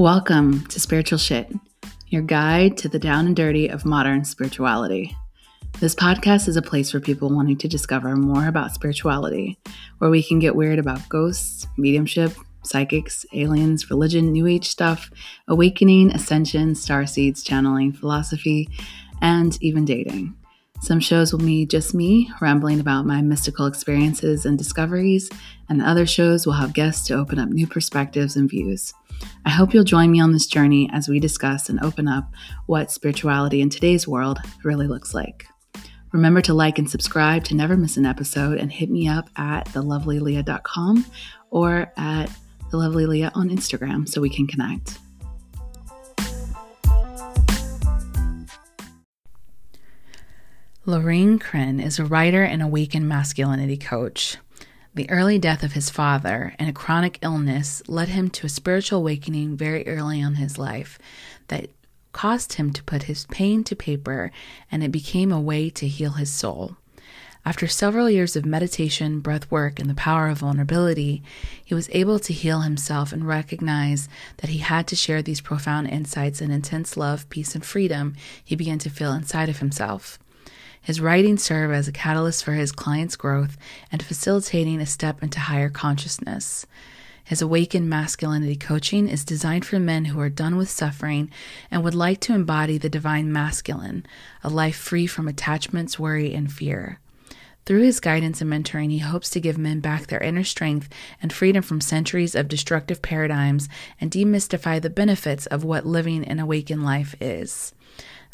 Welcome to Spiritual Shit, your guide to the down and dirty of modern spirituality. This podcast is a place for people wanting to discover more about spirituality, where we can get weird about ghosts, mediumship, psychics, aliens, religion, new age stuff, awakening, ascension, star seeds, channeling, philosophy, and even dating. Some shows will be just me rambling about my mystical experiences and discoveries, and other shows will have guests to open up new perspectives and views. I hope you'll join me on this journey as we discuss and open up what spirituality in today's world really looks like. Remember to like and subscribe to never miss an episode and hit me up at thelovelyleah.com or at thelovelyleah on Instagram so we can connect. Lorene Crenn is a writer and awakened masculinity coach. The early death of his father and a chronic illness led him to a spiritual awakening very early in his life that caused him to put his pain to paper, and it became a way to heal his soul. After several years of meditation, breath work, and the power of vulnerability, he was able to heal himself and recognize that he had to share these profound insights and intense love, peace, and freedom he began to feel inside of himself. His writings serve as a catalyst for his clients' growth and facilitating a step into higher consciousness. His Awakened Masculinity coaching is designed for men who are done with suffering and would like to embody the divine masculine, a life free from attachments, worry, and fear. Through his guidance and mentoring, he hopes to give men back their inner strength and freedom from centuries of destructive paradigms and demystify the benefits of what living an awakened life is.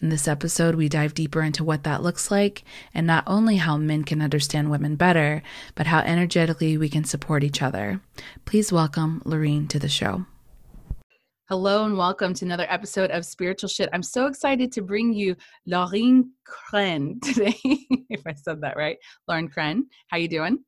In this episode, we dive deeper into what that looks like and not only how men can understand women better, but how energetically we can support each other. Please welcome Lorene to the show. Hello and welcome to another episode of Spiritual Shit. I'm so excited to bring you Lorene Crenn today, if I said that right. Lauren Crenn, how you doing?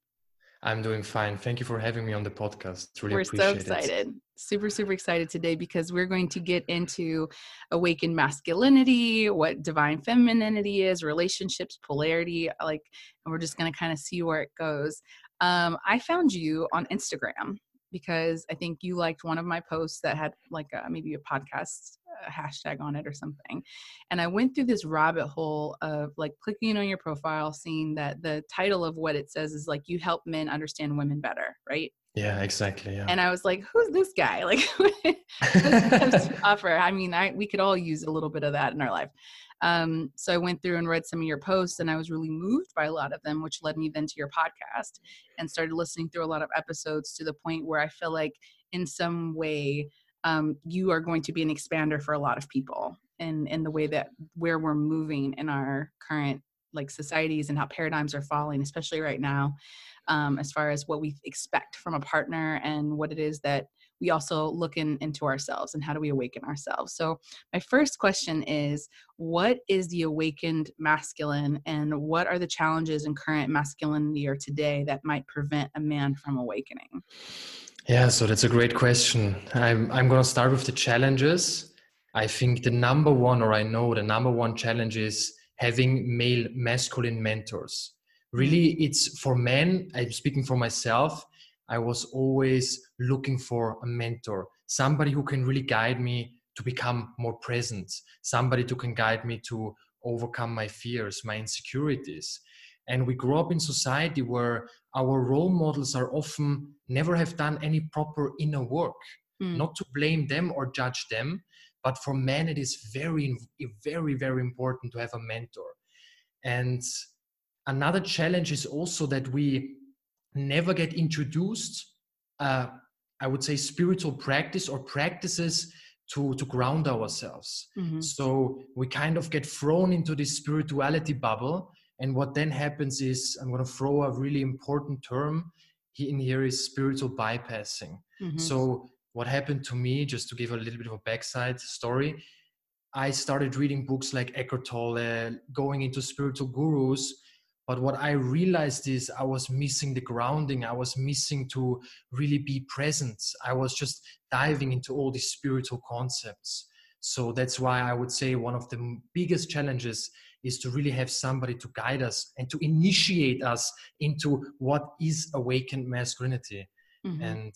I'm doing fine. Thank you for having me on the podcast. Really we're so excited. It. Super, super excited today because we're going to get into awakened masculinity, what divine femininity is, relationships, polarity, like, and we're just going to kind of see where it goes. Um, I found you on Instagram because I think you liked one of my posts that had like a, maybe a podcast a hashtag on it or something. And I went through this rabbit hole of like clicking on your profile, seeing that the title of what it says is like you help men understand women better, right? Yeah, exactly. Yeah. And I was like, who's this guy? Like offer. I mean, I we could all use a little bit of that in our life. Um, so I went through and read some of your posts and I was really moved by a lot of them, which led me then to your podcast and started listening through a lot of episodes to the point where I feel like in some way um, you are going to be an expander for a lot of people in in the way that where we're moving in our current like societies and how paradigms are falling especially right now um, as far as what we expect from a partner and what it is that we also look in, into ourselves and how do we awaken ourselves. So my first question is what is the awakened masculine and what are the challenges in current masculinity or today that might prevent a man from awakening yeah, so that's a great question. I'm, I'm going to start with the challenges. I think the number one, or I know the number one challenge is having male masculine mentors. Really, mm. it's for men, I'm speaking for myself. I was always looking for a mentor, somebody who can really guide me to become more present, somebody who can guide me to overcome my fears, my insecurities. And we grow up in society where our role models are often never have done any proper inner work. Mm. Not to blame them or judge them, but for men, it is very, very, very important to have a mentor. And another challenge is also that we never get introduced, uh, I would say, spiritual practice or practices to, to ground ourselves. Mm-hmm. So we kind of get thrown into this spirituality bubble and what then happens is, I'm going to throw a really important term in here is spiritual bypassing. Mm-hmm. So, what happened to me, just to give a little bit of a backside story, I started reading books like Eckhart Tolle, going into spiritual gurus. But what I realized is I was missing the grounding. I was missing to really be present. I was just diving into all these spiritual concepts. So that's why I would say one of the biggest challenges is to really have somebody to guide us and to initiate us into what is awakened masculinity. Mm-hmm. And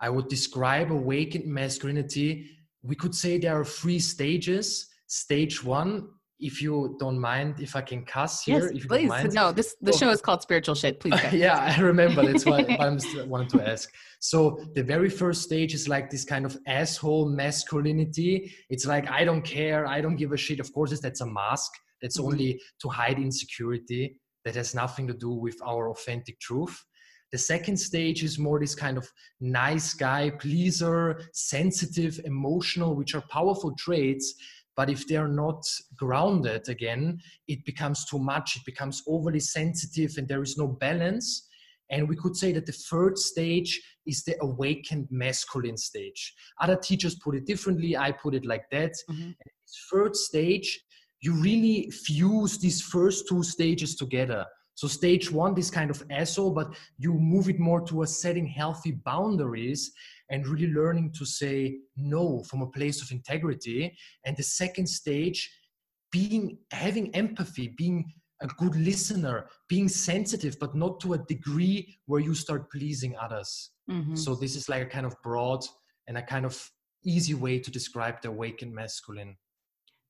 I would describe awakened masculinity we could say there are three stages. Stage one, if you don't mind, if I can cuss here, yes, please. No, this the Oh. show is called Spiritual Shit. Please. Yeah, I remember. That's why I'm still wanted to ask. So the very first stage is like this kind of asshole masculinity. It's like I don't care, I don't give a shit. Of course, that's a mask. That's Mhm. only to hide insecurity. That has nothing to do with our authentic truth. The second stage is more this kind of nice guy, pleaser, sensitive, emotional, which are powerful traits. But if they're not grounded again, it becomes too much. It becomes overly sensitive and there is no balance. And we could say that the third stage is the awakened masculine stage. Other teachers put it differently. I put it like that. Mhm. Third stage, you really fuse these first two stages together. So, stage one, this kind of asshole, but you move it more towards setting healthy boundaries and really learning to say no from a place of integrity. And the second stage, being having empathy, being a good listener, being sensitive, but not to a degree where you start pleasing others. Mhm. So this is like a kind of broad and a kind of easy way to describe the awakened masculine.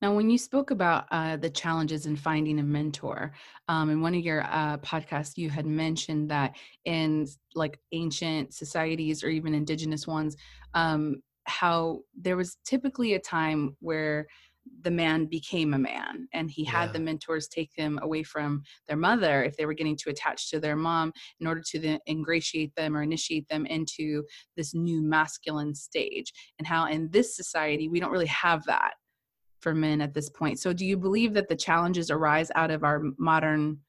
Now, when you spoke about uh, the challenges in finding a mentor, um, in one of your uh, podcasts, you had mentioned that in like ancient societies or even indigenous ones, um, how there was typically a time where the man became a man and he had Yeah. the mentors take them away from their mother if they were getting too attached to their mom in order to then ingratiate them or initiate them into this new masculine stage and how in this society we don't really have that for men at this point. So do you believe that the challenges arise out of our modern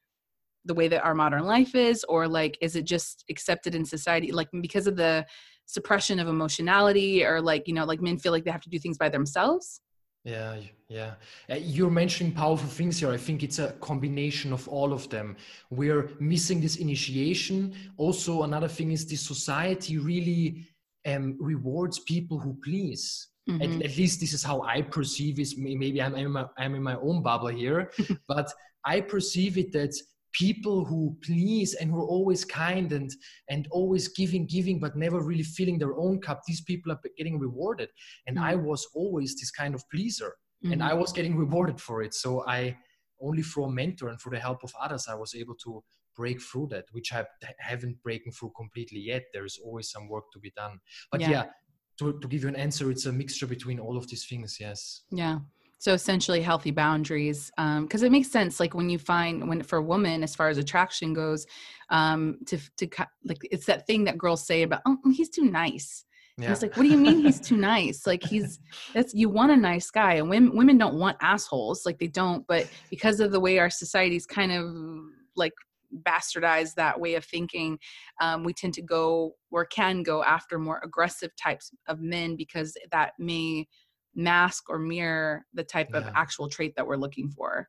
the way that our modern life is or like is it just accepted in society like because of the suppression of emotionality or like you know like men feel like they have to do things by themselves? Yeah, yeah. Uh, You're mentioning powerful things here. I think it's a combination of all of them. We're missing this initiation. Also, another thing is this society really um, rewards people who please. Mhm. At, at least this is how I perceive it. Maybe I'm, I'm, in my- I'm in my own bubble here, but I perceive it that people who please and who are always kind and and always giving giving but never really filling their own cup these people are getting rewarded and i was always this kind of pleaser and Mhm. i was getting rewarded for it so i only through a mentor and through the help of others i was able to break through that which i haven't broken through completely yet there's always some work to be done but Yeah. yeah, to, to give you an answer it's a mixture between all of these things yes Yeah. So essentially healthy boundaries. Um, cause it makes sense. Like when you find when for a woman, as far as attraction goes, um, to, to like, it's that thing that girls say about, oh, he's too nice. Yeah It's like, what do you mean he's too nice? Like he's that's you want a nice guy, and women women don't want assholes. Like they don't, but because of the way our society's kind of like bastardized that way of thinking, um, we tend to go or can go after more aggressive types of men because that may mask or mirror the type of actual trait that we're looking for.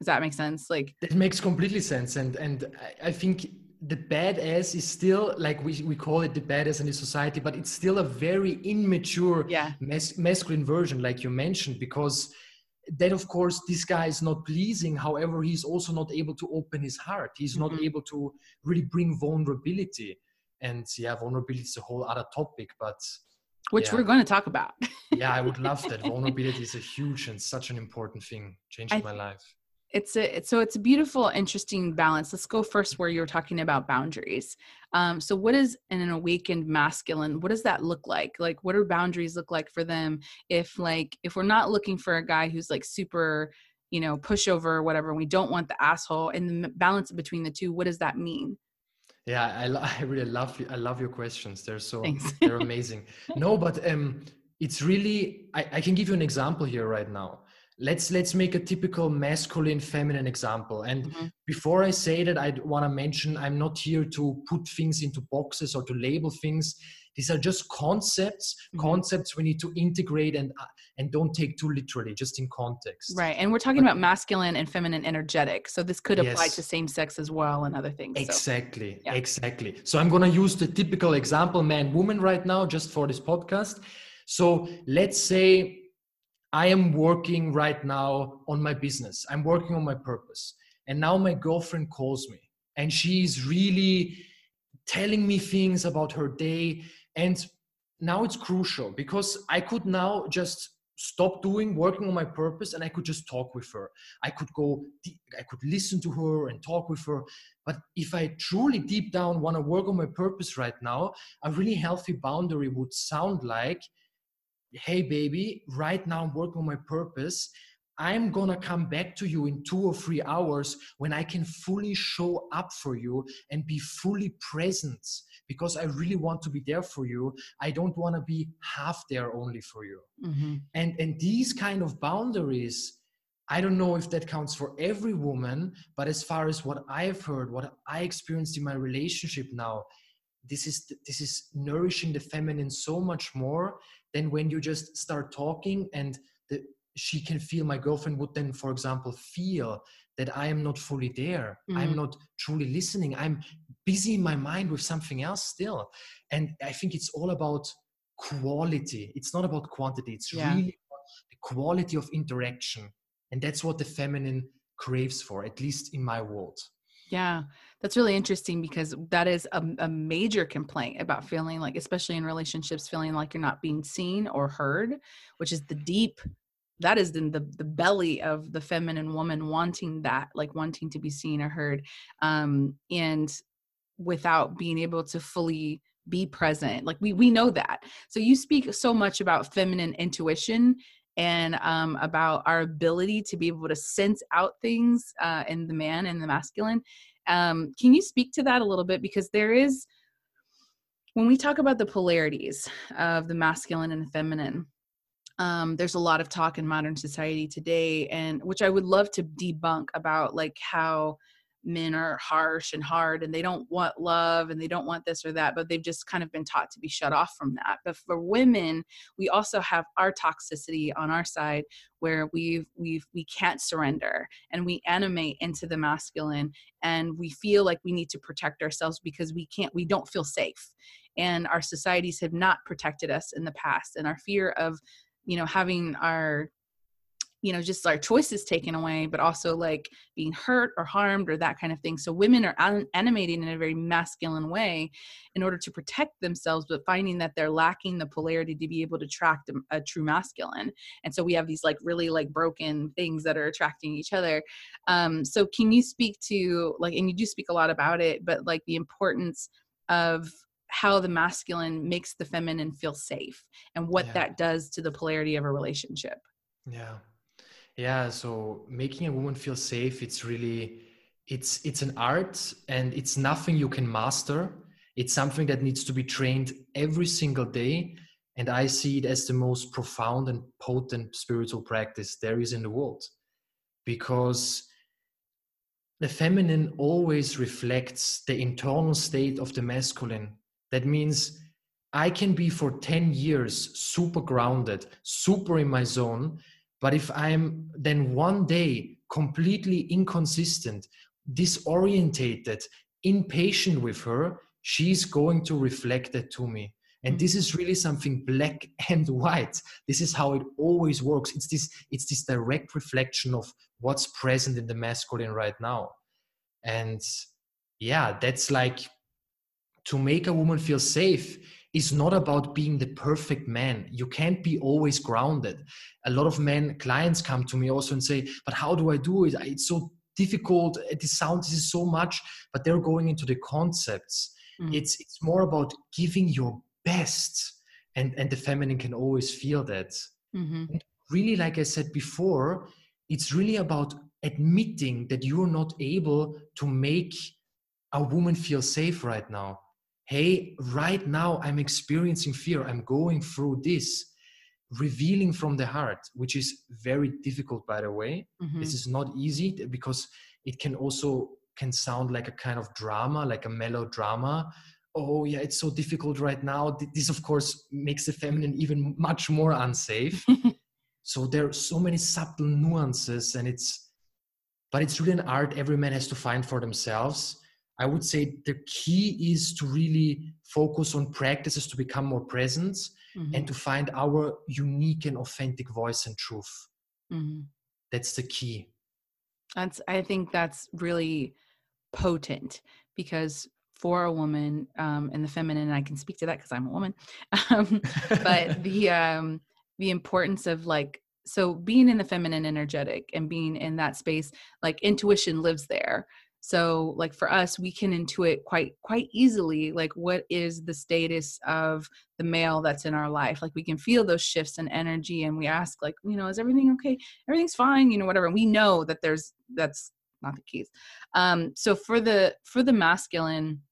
Does that make sense? Like, It makes completely sense, and and I- I think the badass is still like we we call it the badass in the society, but it's still a very immature yeah, mas- masculine version, like you mentioned, because then of course this guy is not pleasing. However, he's also not able to open his heart. He's not Mhm. able to really bring vulnerability. And yeah, vulnerability is a whole other topic, but which Yeah. we're going to talk about. yeah, I would love that. Vulnerability is a huge and such an important thing, changed I my life. It's a so it's a beautiful interesting balance let's go first where you're talking about boundaries um so what is in an awakened masculine what does that look like like what do boundaries look like for them if like if we're not looking for a guy who's like super you know pushover or whatever and we don't want the asshole and the balance between the two what does that mean Yeah, I, lo- I really love I love your questions. They're so Thanks. they're amazing. No, but um, it's really I, I can give you an example here right now. Let's let's make a typical masculine feminine example. And Mhm. before I say that, I want to mention I'm not here to put things into boxes or to label things. These are just concepts. Mhm. Concepts we need to integrate and uh, and don't take too literally, just in context. right and we're talking about masculine and feminine energetic so this could apply Yes. to same sex as well and other things so. Exactly, Yeah. exactly. So I'm going to use the typical example man woman right now just for this podcast. So let's say I am working right now on my business, I'm working on my purpose. And now my girlfriend calls me and she's really telling me things about her day. And now it's crucial because I could now just stop doing working on my purpose and i could just talk with her i could go i could listen to her and talk with her but if i truly deep down want to work on my purpose right now a really healthy boundary would sound like hey baby right now i'm working on my purpose i'm gonna come back to you in two or three hours when i can fully show up for you and be fully present because I really want to be there for you. I don't want to be half there only for you. Mm-hmm. And and these kind of boundaries, I don't know if that counts for every woman, but as far as what I've heard, what I experienced in my relationship now, this is this is nourishing the feminine so much more than when you just start talking and the, she can feel my girlfriend would then for example feel that i am not fully there mm. i'm not truly listening i'm busy in my mind with something else still. And I think it's all about quality. It's not about quantity. It's yeah. really the quality of interaction. And that's what the feminine craves for, at least in my world. Yeah, that's really interesting because that is a, a, major complaint about feeling like, especially in relationships, feeling like you're not being seen or heard, which is the deep, that is in the, the belly of the feminine woman wanting that, like wanting to be seen or heard. Um, and without being able to fully be present like we we know that so you speak so much about feminine intuition and um, about our ability to be able to sense out things uh, in the man and the masculine um, can you speak to that a little bit? Because there is when we talk about the polarities of the masculine and the feminine um, there's a lot of talk in modern society today and which i would love to debunk about like how men are harsh and hard and they don't want love and they don't want this or that but they've just kind of been taught to be shut off from that. But for women we also have our toxicity on our side where we've we've we can't surrender and we animate into the masculine and we feel like we need to protect ourselves because we can't we don't feel safe. And our societies have not protected us in the past and our fear of you know having our you know just our choices taken away but also like being hurt or harmed or that kind of thing. So women are an- animating in a very masculine way in order to protect themselves but finding that they're lacking the polarity to be able to attract a, a true masculine. And so we have these like really like broken things that are attracting each other. Um so can you speak to like and you do speak a lot about it but like the importance of how the masculine makes the feminine feel safe and what yeah. that does to the polarity of a relationship? Yeah yeah so making a woman feel safe it's really it's it's an art and it's nothing you can master. It's something that needs to be trained every single day. And i see it as the most profound and potent spiritual practice there is in the world. Because the feminine always reflects the internal state of the masculine. That means i can be for 10 years super grounded super in my zone but if I'm then one day completely inconsistent, disorientated, impatient with her, she's going to reflect that to me. And mm. this is really something black and white. This is how it always works. It's this, it's this direct reflection of what's present in the masculine right now. And yeah, that's like to make a woman feel safe is not about being the perfect man. You can't be always grounded. A lot of men clients come to me also and say, "But how do I do it? It's so difficult. It sounds is so much." But they're going into the concepts. Mm. It's it's more about giving your best, and and the feminine can always feel that. Mm-hmm. really, like I said before, it's really about admitting that you're not able to make a woman feel safe right now hey, right now I'm experiencing fear, I'm going through this, revealing from the heart, which is very difficult, by the way. Mm-hmm. This is not easy because it can also can sound like a kind of drama, like a melodrama. Oh yeah, it's so difficult right now. This, of course, makes the feminine even much more unsafe. so there are so many subtle nuances, and it's, but it's really an art every man has to find for themselves I would say the key is to really focus on practices to become more present mm-hmm. and to find our unique and authentic voice and truth. Mm-hmm. That's the key. That's I think that's really potent because for a woman um, in the feminine and i can speak to that because i'm a woman um, but the um, the importance of like so being in the feminine energetic and being in that space like intuition lives there so like for us we can intuit quite quite easily like what is the status of the male that's in our life? Like we can feel those shifts in energy and we ask like you know is everything okay? Everything's fine you know whatever and we know that there's that's not the case. Um so for the for the masculine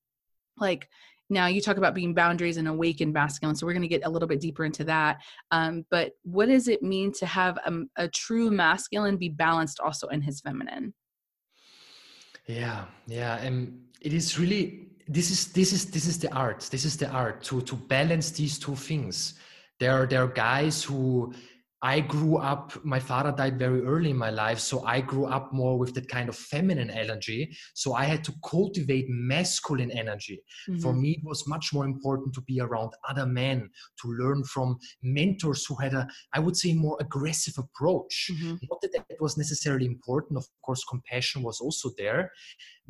like now you talk about being boundaries and awakened masculine so we're going to get a little bit deeper into that um, but what does it mean to have a, a true masculine be balanced also in his feminine yeah yeah and it is really this is this is this is the art this is the art to to balance these two things. There are there are guys who I grew up, my father died very early in my life. So I grew up more with that kind of feminine energy. So I had to cultivate masculine energy. Mm-hmm. For me, it was much more important to be around other men, to learn from mentors who had a, I would say, more aggressive approach. Mm-hmm. Not that that was necessarily important. Of course, compassion was also there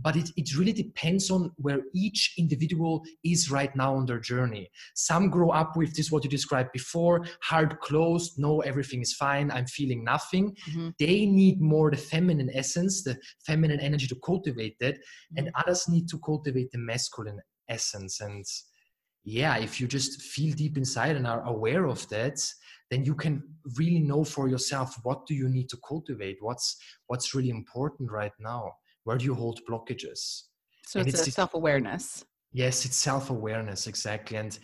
but it, it really depends on where each individual is right now on their journey some grow up with this what you described before hard closed no everything is fine i'm feeling nothing mm-hmm. they need more the feminine essence the feminine energy to cultivate that mm-hmm. and others need to cultivate the masculine essence and yeah if you just feel deep inside and are aware of that then you can really know for yourself what do you need to cultivate what's what's really important right now where do you hold blockages? So it's, it's, a self-awareness. Yes it's self-awareness exactly. And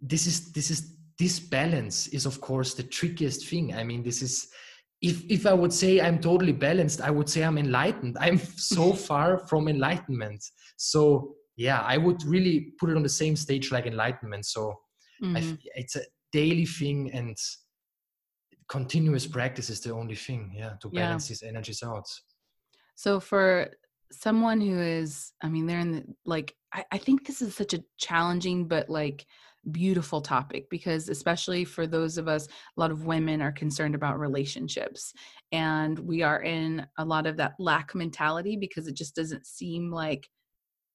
this is this is this balance is of course the trickiest thing. I mean this is if if i would say i'm totally balanced i would say i'm enlightened. I'm so far from enlightenment. So yeah i would really put it on the same stage like enlightenment. So mm-hmm. it's a daily thing and continuous practice is the only thing yeah to balance yeah. these energies out so for someone who is, I mean, they're in the, like, I, I think this is such a challenging but like beautiful topic because especially for those of us a lot of women are concerned about relationships and we are in a lot of that lack mentality because it just doesn't seem like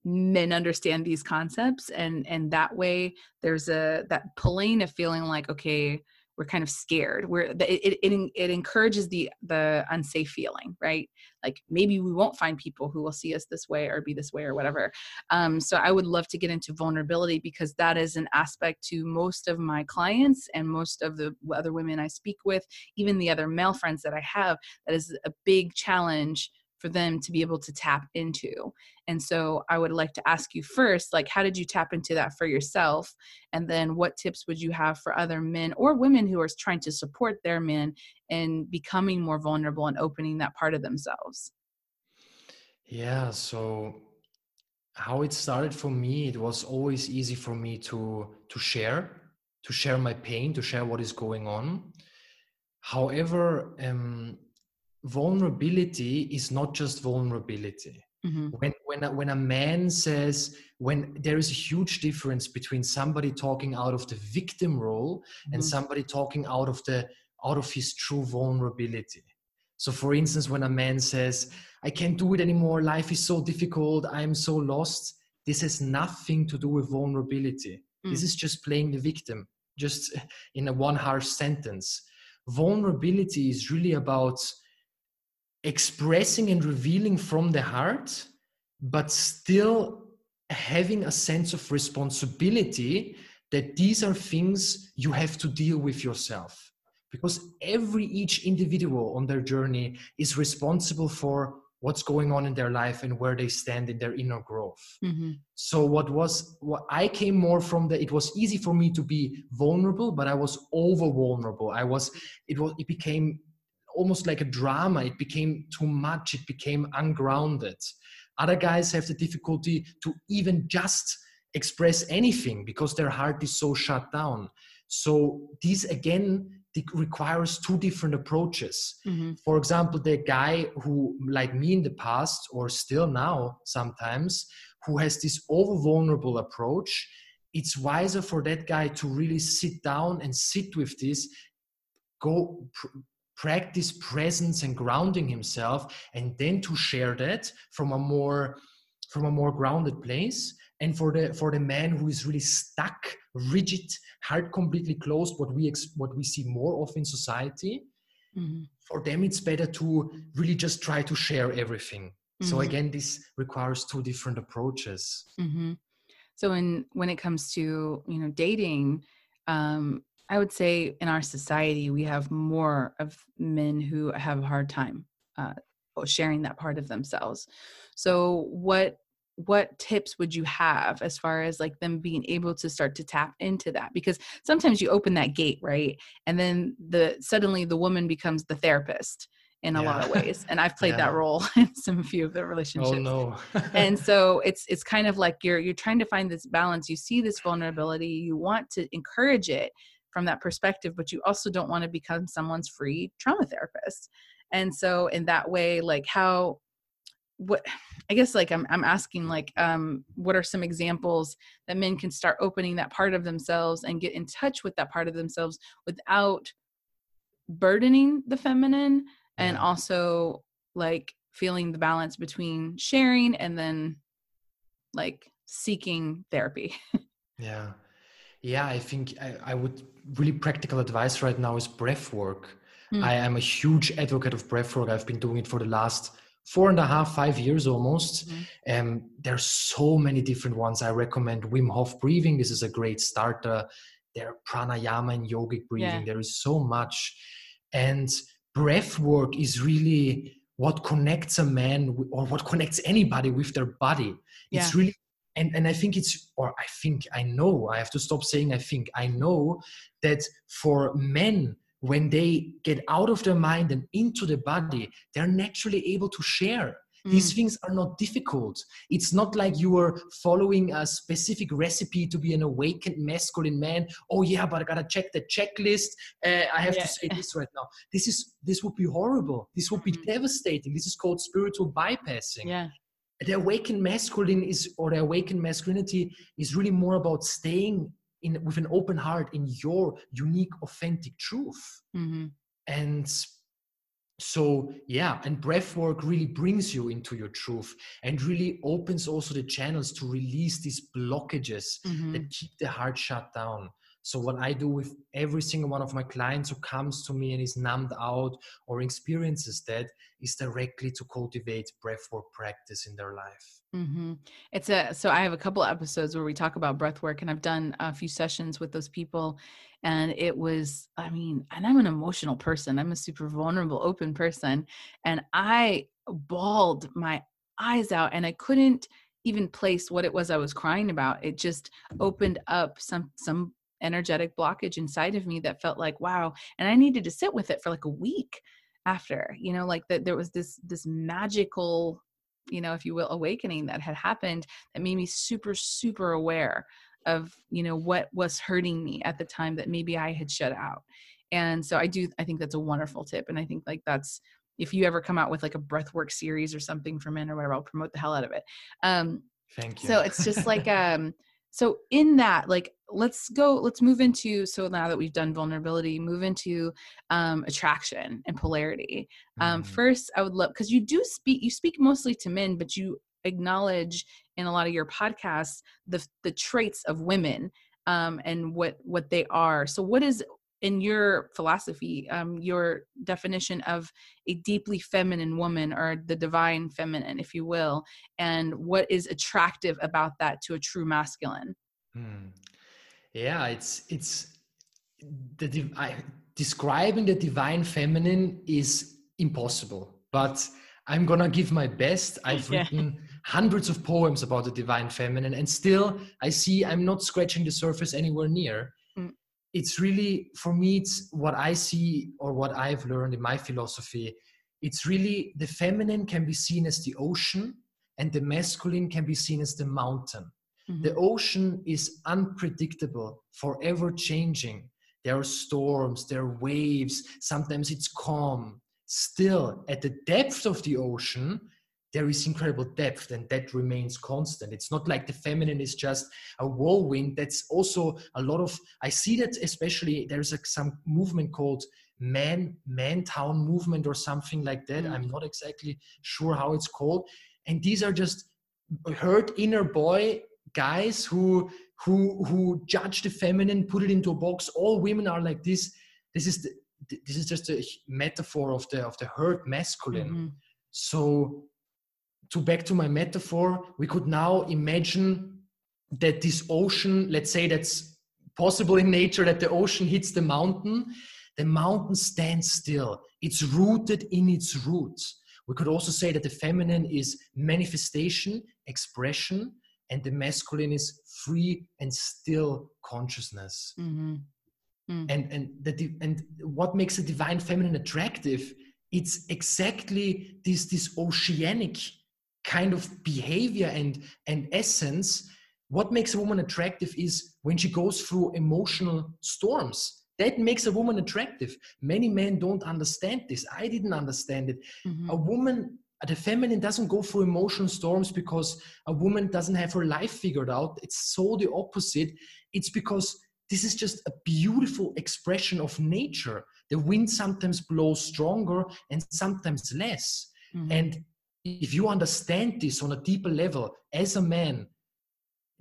men understand these concepts and and that way there's a that pulling of feeling like okay we're kind of scared. We're it, it, it, encourages the the unsafe feeling right? Like maybe we won't find people who will see us this way or be this way or whatever. Um, so i would love to get into vulnerability because that is an aspect to most of my clients and most of the other women i speak with even the other male friends that i have that is a big challenge for them to be able to tap into. And so I would like to ask you first, like, how did you tap into that for yourself? And then what tips would you have for other men or women who are trying to support their men in becoming more vulnerable and opening that part of themselves? Yeah. So how it started for me, it was always easy for me to to share, to share my pain, to share what is going on. However, um, vulnerability is not just vulnerability. Mm-hmm. When when a, when a man says when there is a huge difference between somebody talking out of the victim role mm-hmm. and somebody talking out of the out of his true vulnerability. So, for instance, when a man says, "I can't do it anymore. Life is so difficult. I'm so lost," this has nothing to do with vulnerability. Mm. This is just playing the victim, just in a one harsh sentence. Vulnerability is really about expressing and revealing from the heart, but still having a sense of responsibility that these are things you have to deal with yourself. Because every each individual on their journey is responsible for what's going on in their life and where they stand in their inner growth. Mm-hmm. So what was what I came more from the it was easy for me to be vulnerable, but I was over vulnerable. I was it was it became almost like a drama. It became too much. It became ungrounded. Other guys have the difficulty to even just express anything because their heart is so shut down. So these again requires two different approaches. Mm-hmm. For example, the guy who, like me in the past or still now sometimes, who has this over vulnerable approach, it's wiser for that guy to really sit down and sit with this, go practice presence and grounding himself and then to share that from a more from a more grounded place and for the for the man who is really stuck rigid heart completely closed what we ex- what we see more of in society mm-hmm. for them it's better to really just try to share everything mm-hmm. so again this requires two different approaches mm-hmm. so when when it comes to you know dating um i would say in our society we have more of men who have a hard time uh, sharing that part of themselves. So what what tips would you have as far as like them being able to start to tap into that? Because sometimes you open that gate right? And then the suddenly the woman becomes the therapist in a yeah. lot of ways. And i've played yeah. that role in some few of the relationships. oh no. And so it's it's kind of like you're you're trying to find this balance. You see this vulnerability. You want to encourage it from that perspective but you also don't want to become someone's free trauma therapist. And so in that way like how what i guess like i'm, I'm asking like um, what are some examples that men can start opening that part of themselves and get in touch with that part of themselves without burdening the feminine and also like feeling the balance between sharing and then like seeking therapy? Yeah yeah i think I, I, would really practical advice right now is breath work mm. i am a huge advocate of breath work i've been doing it for the last four and a half, five years almost. Mm-hmm. Um, there's so many different ones. I recommend Wim Hof breathing. This is a great starter. There are pranayama and yogic breathing. Yeah. There is so much. And breath work is really what connects a man or what connects anybody with their body. Yeah. It's really and, and I think it's, or I think, I know, I have to stop saying I think, I know that for men, when they get out of their mind and into the body, they're naturally able to share. Mm. These things are not difficult. It's not like you are following a specific recipe to be an awakened masculine man. Oh yeah, but I gotta check the checklist. Uh, I have yeah. to say this right now. This is this would be horrible. This would be mm. devastating. This is called spiritual bypassing. Yeah. The awakened masculine is, or the awakened masculinity is really more about staying in with an open heart in your unique authentic truth mm-hmm. and so yeah and breath work really brings you into your truth and really opens also the channels to release these blockages mm-hmm. that keep the heart shut down so what I do with every single one of my clients who comes to me and is numbed out or experiences that is directly to cultivate breathwork practice in their life. Mm-hmm. It's a so I have a couple episodes where we talk about breathwork, and I've done a few sessions with those people, and it was I mean, and I'm an emotional person. I'm a super vulnerable, open person, and I bawled my eyes out, and I couldn't even place what it was I was crying about. It just opened up some some energetic blockage inside of me that felt like wow and i needed to sit with it for like a week after you know like that there was this this magical you know if you will awakening that had happened that made me super super aware of you know what was hurting me at the time that maybe i had shut out. And so i do i think that's a wonderful tip and i think like that's if you ever come out with like a breathwork series or something for men or whatever i'll promote the hell out of it. Um thank you. so it's just like um so in that like let's go let's move into so now that we've done vulnerability move into um, attraction and polarity um, mm. first i would love because you do speak you speak mostly to men but you acknowledge in a lot of your podcasts the the traits of women um, and what what they are so what is in your philosophy, um, your definition of a deeply feminine woman or the divine feminine, if you will, and what is attractive about that to a true masculine? Hmm. Yeah, it's it's the I, describing the divine feminine is impossible, but I'm gonna give my best. I've yeah. written hundreds of poems about the divine feminine, and still I see I'm not scratching the surface anywhere near mm. it's really for me it's what i see or what i've learned in my philosophy it's really the feminine can be seen as the ocean and the masculine can be seen as the mountain mm-hmm. the ocean is unpredictable forever changing. There are storms there are waves sometimes it's calm. Still at the depth of the ocean there is incredible depth and that remains constant. It's not like the feminine is just a whirlwind. That's also a lot of i see that especially there's a, some movement called man man town movement or something like that. Mm. i'm not exactly sure how it's called. And these are just hurt inner boy guys who who who judge the feminine, put it into a box. All women are like this. This is the, this is just a metaphor of the of the hurt masculine. Mm-hmm. So to back to my metaphor, we could now imagine that this ocean, let's say that's possible in nature, that the ocean hits the mountain, the mountain stands still. It's rooted in its roots. We could also say that the feminine is manifestation, expression, and the masculine is free and still consciousness. Mm-hmm. Mm. And and the and what makes a divine feminine attractive? It's exactly this this oceanic kind of behavior and and essence. What makes a woman attractive is when she goes through emotional storms. That makes a woman attractive. Many men don't understand this. I didn't understand it. Mm-hmm. A woman the feminine doesn't go through emotional storms because a woman doesn't have her life figured out. It's so the opposite. It's because this is just a beautiful expression of nature. The wind sometimes blows stronger and sometimes less. Mm-hmm. And if you understand this on a deeper level as a man,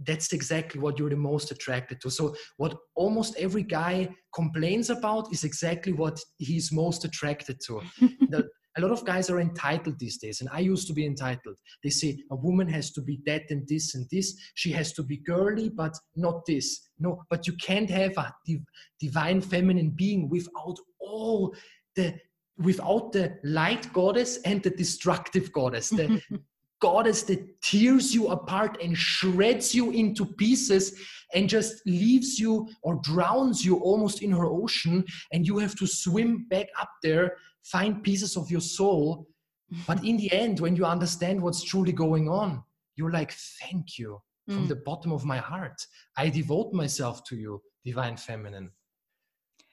that's exactly what you're the most attracted to. So, what almost every guy complains about is exactly what he's most attracted to. the, a lot of guys are entitled these days and i used to be entitled. They say a woman has to be that and this and this. She has to be girly but not this. No but you can't have a div- divine feminine being without all the without the light goddess and the destructive goddess. The goddess that tears you apart and shreds you into pieces and just leaves you or drowns you almost in her ocean and you have to swim back up there find pieces of your soul. But in the end, when you understand what's truly going on, you're like, thank you from mm. the bottom of my heart. I devote myself to you, divine feminine.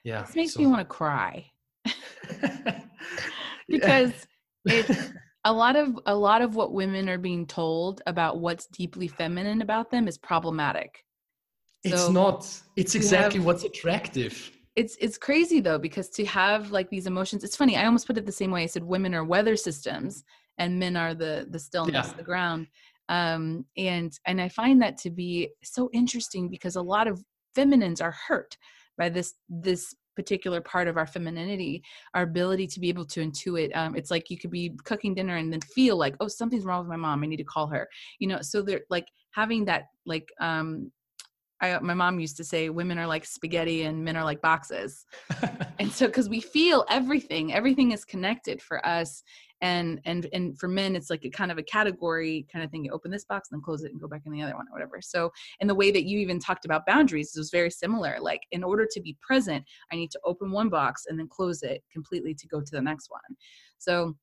Yeah. This makes so. me want to cry. because it a lot of a lot of what women are being told about what's deeply feminine about them is problematic. It's not. It's exactly have, what's attractive it's it's crazy though because to have like these emotions it's funny i almost put it the same way i said women are weather systems and men are the the stillness yeah. the ground um and and i find that to be so interesting because a lot of feminines are hurt by this this particular part of our femininity our ability to be able to intuit um, it's like you could be cooking dinner and then feel like oh something's wrong with my mom i need to call her you know so they're like having that like um I, my mom used to say women are like spaghetti and men are like boxes. And so because we feel everything everything is connected for us and and and for men it's like a kind of a category kind of thing you open this box and then close it and go back in the other one or whatever. So in the way that you even talked about boundaries was very similar like in order to be present i need to open one box and then close it completely to go to the next one. So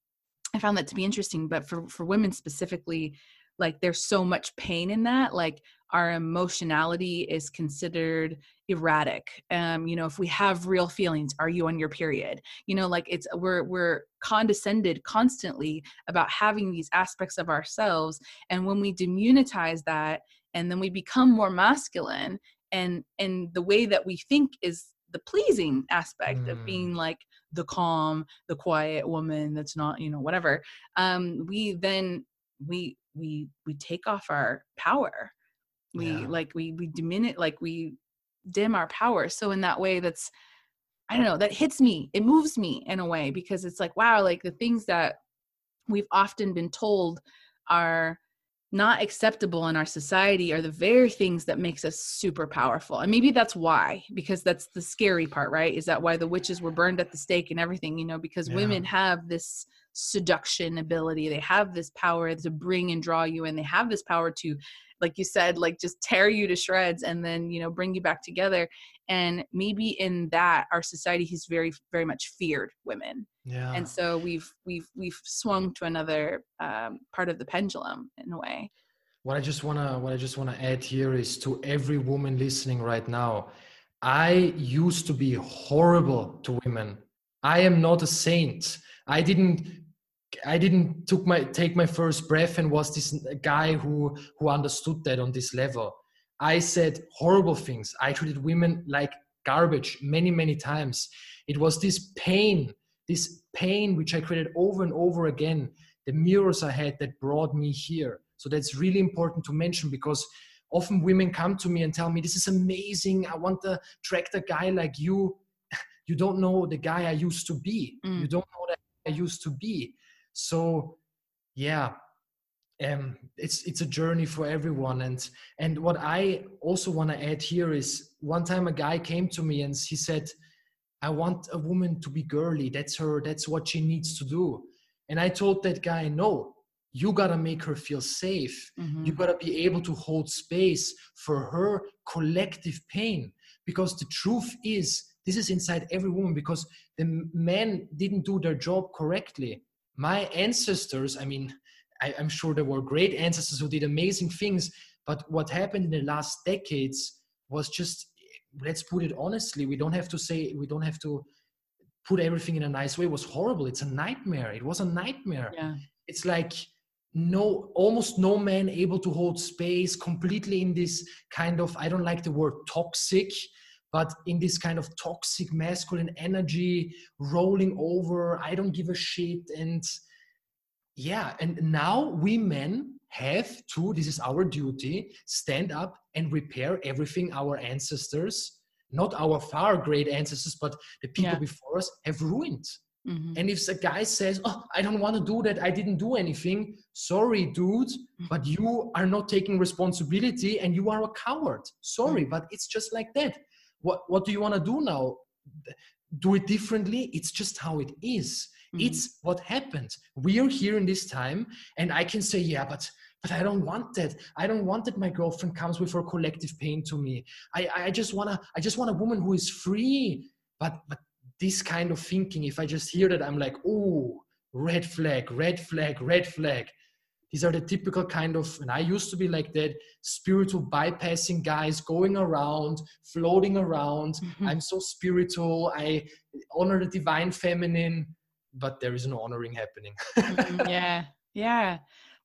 i found that to be interesting but for for women specifically like there's so much pain in that like our emotionality is considered erratic um you know if we have real feelings are you on your period you know like it's we're we're condescended constantly about having these aspects of ourselves and when we demunitize that and then we become more masculine and and the way that we think is the pleasing aspect mm. of being like the calm the quiet woman that's not you know whatever um we then we we we take off our power we yeah. like we we diminish like we dim our power. So in that way that's i don't know that hits me. It moves me in a way because it's like wow like the things that we've often been told are not acceptable in our society are the very things that makes us super powerful. And maybe that's why because that's the scary part right? Is that why the witches were burned at the stake and everything you know because yeah. women have this seduction ability. They have this power to bring and draw you and they have this power to like you said like just tear you to shreds and then you know bring you back together. And maybe in that our society has very very much feared women. Yeah. And so we've we've we've swung to another um, part of the pendulum in a way. What i just want to what i just want to add here is to every woman listening right now i used to be horrible to women. I am not a saint. I didn't I didn't took my take my first breath and was this guy who who understood that on this level. I said horrible things. I treated women like garbage many many times. It was this pain, this pain which I created over and over again. The mirrors I had that brought me here. So that's really important to mention because often women come to me and tell me, This is amazing. I want to attract a guy like you. You don't know the guy I used to be. Mm. You don't know that I used to be. So, yeah, um, it's it's a journey for everyone. And and what i also want to add here is one time a guy came to me and he said i want a woman to be girly. That's her that's what she needs to do. And i told that guy no you got to make her feel safe. Mm-hmm. you got to be able to hold space for her collective pain. Because the truth is this is inside every woman because the men didn't do their job correctly my ancestors i mean I, am sure there were great ancestors who did amazing things, but what happened in the last decades was just let's put it honestly we don't have to say we don't have to put everything in a nice way it was horrible. It's a nightmare. It was a nightmare. Yeah. it's like no almost no man able to hold space completely in this kind of i don't like the word toxic but in this kind of toxic masculine energy rolling over i don't give a shit and yeah and now we men have to this is our duty stand up and repair everything our ancestors not our far great ancestors but the people yeah. before us have ruined mm-hmm. and if a guy says oh i don't want to do that i didn't do anything sorry dude mm-hmm. but you are not taking responsibility and you are a coward sorry mm-hmm. but it's just like that what what do you want to do now do it differently it's just how it is Mm-hmm. It's what happened. We are here in this time, and I can say, yeah, but but I don't want that. I don't want that my girlfriend comes with her collective pain to me. I, I just wanna I just want a woman who is free. But but this kind of thinking, if I just hear that, I'm like, oh, red flag, red flag, red flag. These are the typical kind of, and I used to be like that, spiritual bypassing guys going around, floating around. Mm-hmm. I'm so spiritual. I honor the divine feminine but there is no honoring happening mm-hmm, yeah yeah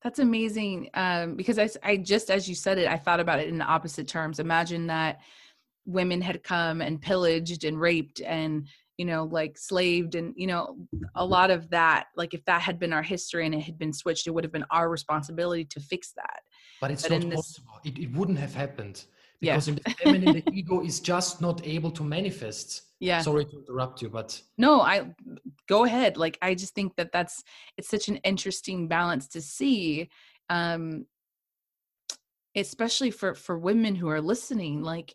that's amazing um, because I, I just as you said it i thought about it in the opposite terms imagine that women had come and pillaged and raped and you know like slaved and you know a lot of that like if that had been our history and it had been switched it would have been our responsibility to fix that. But it's but not possible this... it, it wouldn't have happened. Because yeah. in the feminine the ego is just not able to manifest. Yeah. Sorry to interrupt you but no i go ahead. Like i just think that that's it's such an interesting balance to see um especially for for women who are listening. Like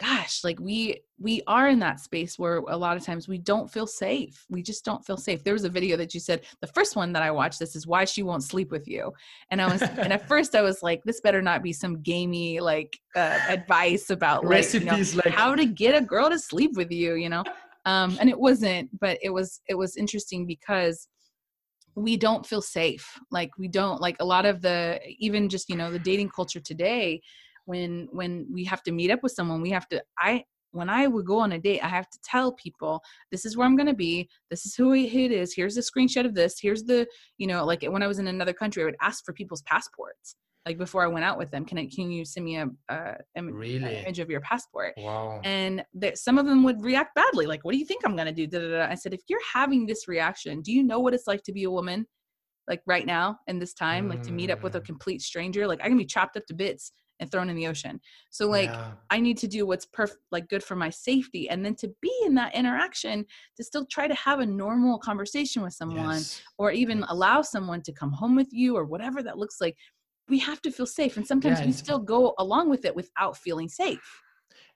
gosh like we we are in that space where a lot of times we don't feel safe. We just don't feel safe. There was a video that you said the first one that i watched this is why she won't sleep with you. And i was and at first i was like this better not be some gamey like uh, advice about like, recipes you know, like how to get a girl to sleep with you you know? Um and it wasn't but it was it was interesting because we don't feel safe. Like we don't like a lot of the even just you know the dating culture today when when we have to meet up with someone we have to i when I would go on a date, I have to tell people this is where I'm going to be. This is who it is. Here's a screenshot of this. Here's the, you know, like when I was in another country, I would ask for people's passports. Like before I went out with them, can I, can you send me a, a, really? image of your passport? Wow. And that some of them would react badly. Like, what do you think I'm going to do? Da, da, da. I said, if you're having this reaction, do you know what it's like to be a woman? Like right now in this time, mm. like to meet up with a mm. complete stranger, like I can be chopped up to bits and thrown in the ocean. So like yeah. I need to do what's perfect like good for my safety and then to be in that interaction to still try to have a normal conversation with someone yes. or even allow someone to come home with you or whatever that looks like. We have to feel safe and sometimes yeah, we still go along with it without feeling safe.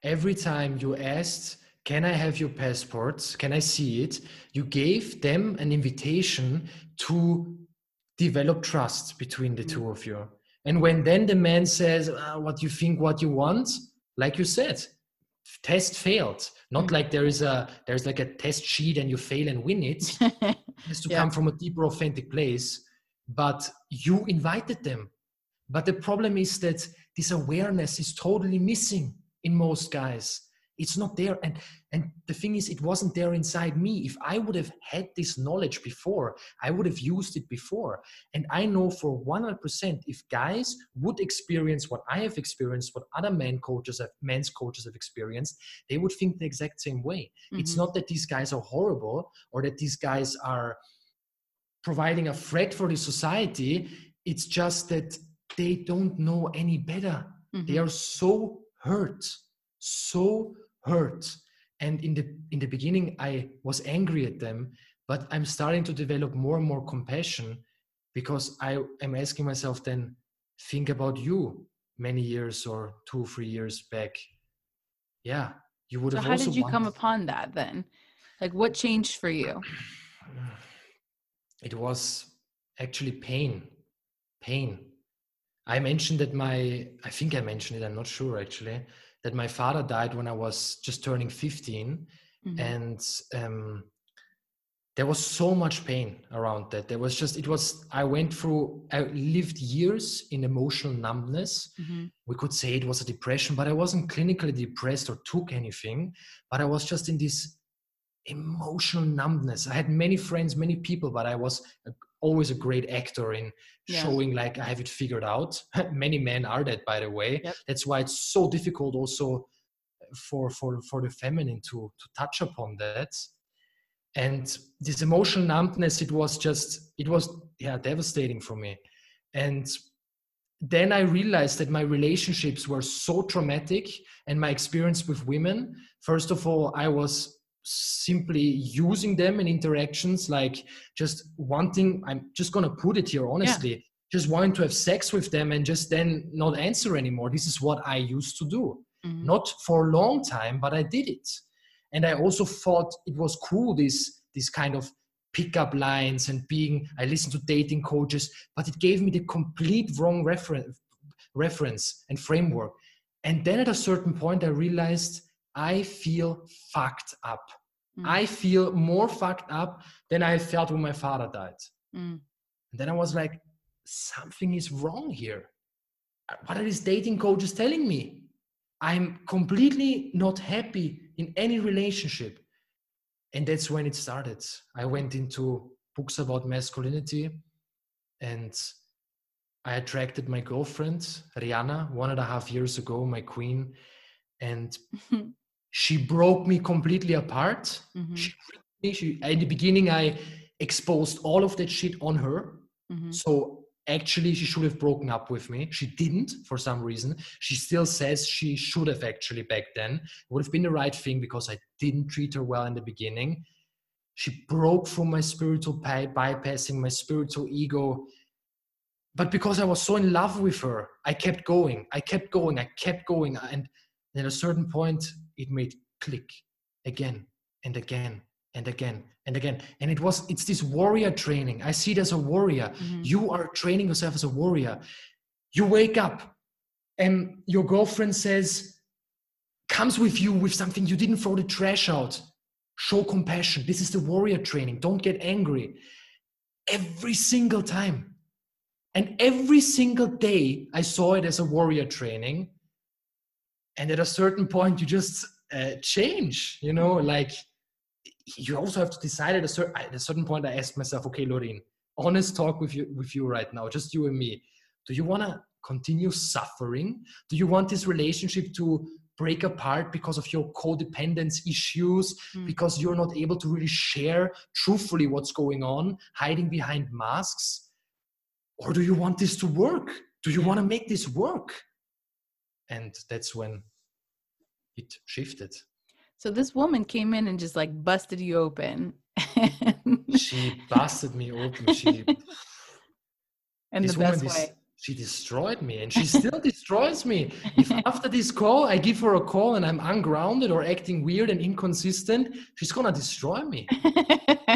Every time you asked can I have your passports? Can I see it? You gave them an invitation to develop trust between the two mm-hmm. of you. And when then the man says, uh, What you think, what you want, like you said, test failed. Not mm-hmm. like there is a there's like a test sheet and you fail and win it. it has to yeah. come from a deeper, authentic place. But you invited them. But the problem is that this awareness is totally missing in most guys it's not there. And and the thing is it wasn't there inside me. If i would have had this knowledge before i would have used it before. And i know for 100% if guys would experience what i have experienced what other men coaches have men's coaches have experienced they would think the exact same way. Mm-hmm. it's not that these guys are horrible or that these guys are providing a threat for the society. It's just that they don't know any better. Mm-hmm. they are so hurt so hurt. And in the in the beginning i was angry at them but i'm starting to develop more and more compassion because i am asking myself then think about you many years or two three years back. Yeah you would so have how did you wanted... come upon that then? Like what changed for you? It was actually pain pain. I mentioned that my i think i mentioned it i'm not sure actually that my father died when i was just turning 15 mm-hmm. and um, there was so much pain around that there was just it was i went through i lived years in emotional numbness mm-hmm. we could say it was a depression but i wasn't clinically depressed or took anything but i was just in this emotional numbness i had many friends many people but i was always a great actor in yeah. showing like i have it figured out. Many men are that by the way. Yep. that's why it's so difficult also uh, for for for the feminine to to touch upon that. And this emotional numbness it was just it was yeah devastating for me. And then i realized that my relationships were so traumatic and my experience with women. First of all i was simply using them in interactions like just wanting i'm just going to put it here honestly. Yeah. just wanting to have sex with them and just then not answer anymore. This is what i used to do. Mm-hmm. not for a long time but i did it. And i also thought it was cool this this kind of pickup lines and being i listened to dating coaches but it gave me the complete wrong reference reference and framework. And then at a certain point i realized i feel fucked up mm. i feel more fucked up than i felt when my father died mm. and then i was like something is wrong here what are these dating coaches telling me i'm completely not happy in any relationship. And that's when it started. I went into books about masculinity and I attracted my girlfriend, Rihanna, one and a half years ago, my queen. And she broke me completely apart. Mm-hmm. She, she, in the beginning, I exposed all of that shit on her. Mm-hmm. So actually she should have broken up with me. She didn't for some reason. She still says she should have actually back then. It would have been the right thing because i didn't treat her well in the beginning. She broke from my spiritual by- bypassing my spiritual ego. But because i was so in love with her i kept going. I kept going. I kept going. And at a certain point it made click again and again and again and again. And it was it's this warrior training. I see it as a warrior. Mm-hmm. you are training yourself as a warrior. You wake up and your girlfriend says comes with you with something you didn't throw the trash out. Show compassion. This is the warrior training. Don't get angry. Every single time. And every single day i saw it as a warrior training and at a certain point you just uh, change you know like you also have to decide at a certain at a certain point. I asked myself, okay, Lorraine, honest talk with you with you right now, just you and me. Do you want to continue suffering? Do you want this relationship to break apart because of your codependence issues, mm. because you're not able to really share truthfully what's going on, hiding behind masks? Or do you want this to work? Do you want to make this work? And that's when it shifted. So this woman came in and just like busted you open. she busted me open. She in the best way. she destroyed me and she still destroys me. If after this call I give her a call and I'm ungrounded or acting weird and inconsistent, she's gonna destroy me.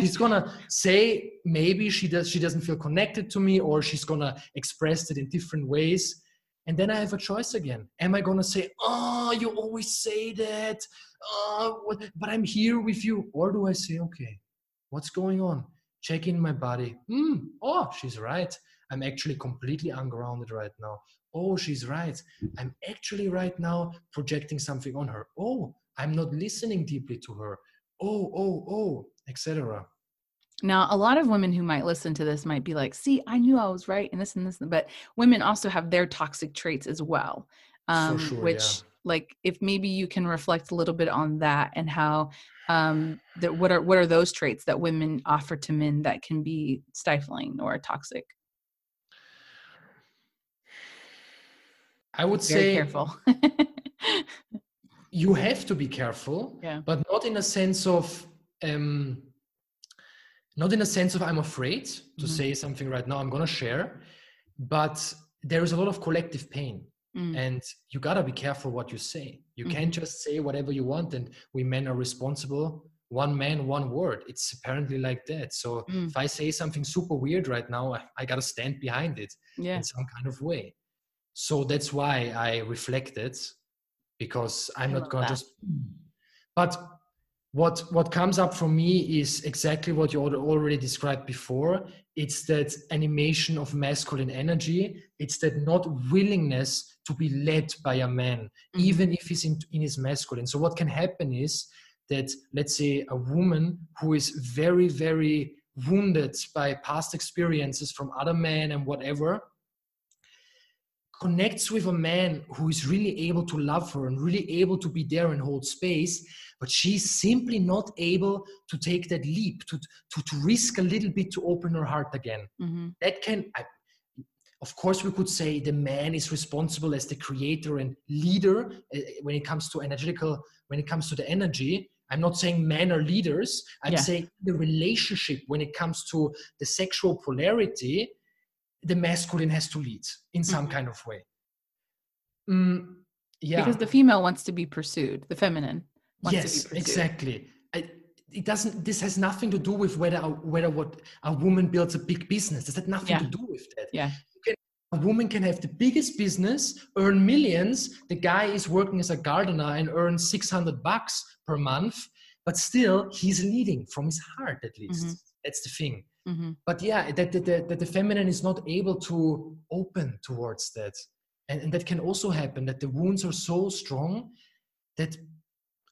she's gonna say maybe she does she doesn't feel connected to me or she's gonna express it in different ways. And then I have a choice again. Am I gonna say, oh, you always say that? oh, but I'm here with you. Or do I say, okay, what's going on? Check in my body. Mm, oh, she's right. I'm actually completely ungrounded right now. Oh, she's right. I'm actually right now projecting something on her. Oh, I'm not listening deeply to her. Oh, oh, oh, etc. Now, a lot of women who might listen to this might be like, see, I knew I was right and this and this, but women also have their toxic traits as well, um, sure, which yeah like if maybe you can reflect a little bit on that and how um that what are what are those traits that women offer to men that can be stifling or toxic I would Very say careful. you have to be careful, yeah. but not in a sense of um, not in a sense of I'm afraid to Mhm. say something right now. I'm gonna share, but there is a lot of collective pain, Mm. and you gotta be careful what you say. You Mhm. can't just say whatever you want, and we men are responsible. One man, one word. It's apparently like that. So Mm. if I say something super weird right now, I, I gotta stand behind it Yeah. in some kind of way. So that's why I reflected because I'm I not going to just. But what what comes up for me is exactly what you already described before. It's that animation of masculine energy. It's that not willingness to be led by a man, Mhm. even if he's in, in his masculine. So what can happen is that let's say a woman who is very very wounded by past experiences from other men and whatever connects with a man who is really able to love her and really able to be there and hold space but she's simply not able to take that leap to, to, to risk a little bit to open her heart again Mhm. that can I, of course we could say the man is responsible as the creator and leader uh, when it comes to energetical when it comes to the energy i'm not saying men are leaders i'm Yeah. saying the relationship when it comes to the sexual polarity the masculine has to lead in some Mhm. kind of way Mm, yeah Because the female wants to be pursued, the feminine yes to be pursued. exactly I, it doesn't this has nothing to do with whether a, whether what a woman builds a big business this had nothing Yeah. to do with that Yeah. a woman can have the biggest business earn millions the guy is working as a gardener and earns 600 bucks per month but still he's leading from his heart at least Mhm. that's the thing Mhm. but yeah that the, the, that the feminine is not able to open towards that and, and that can also happen that the wounds are so strong that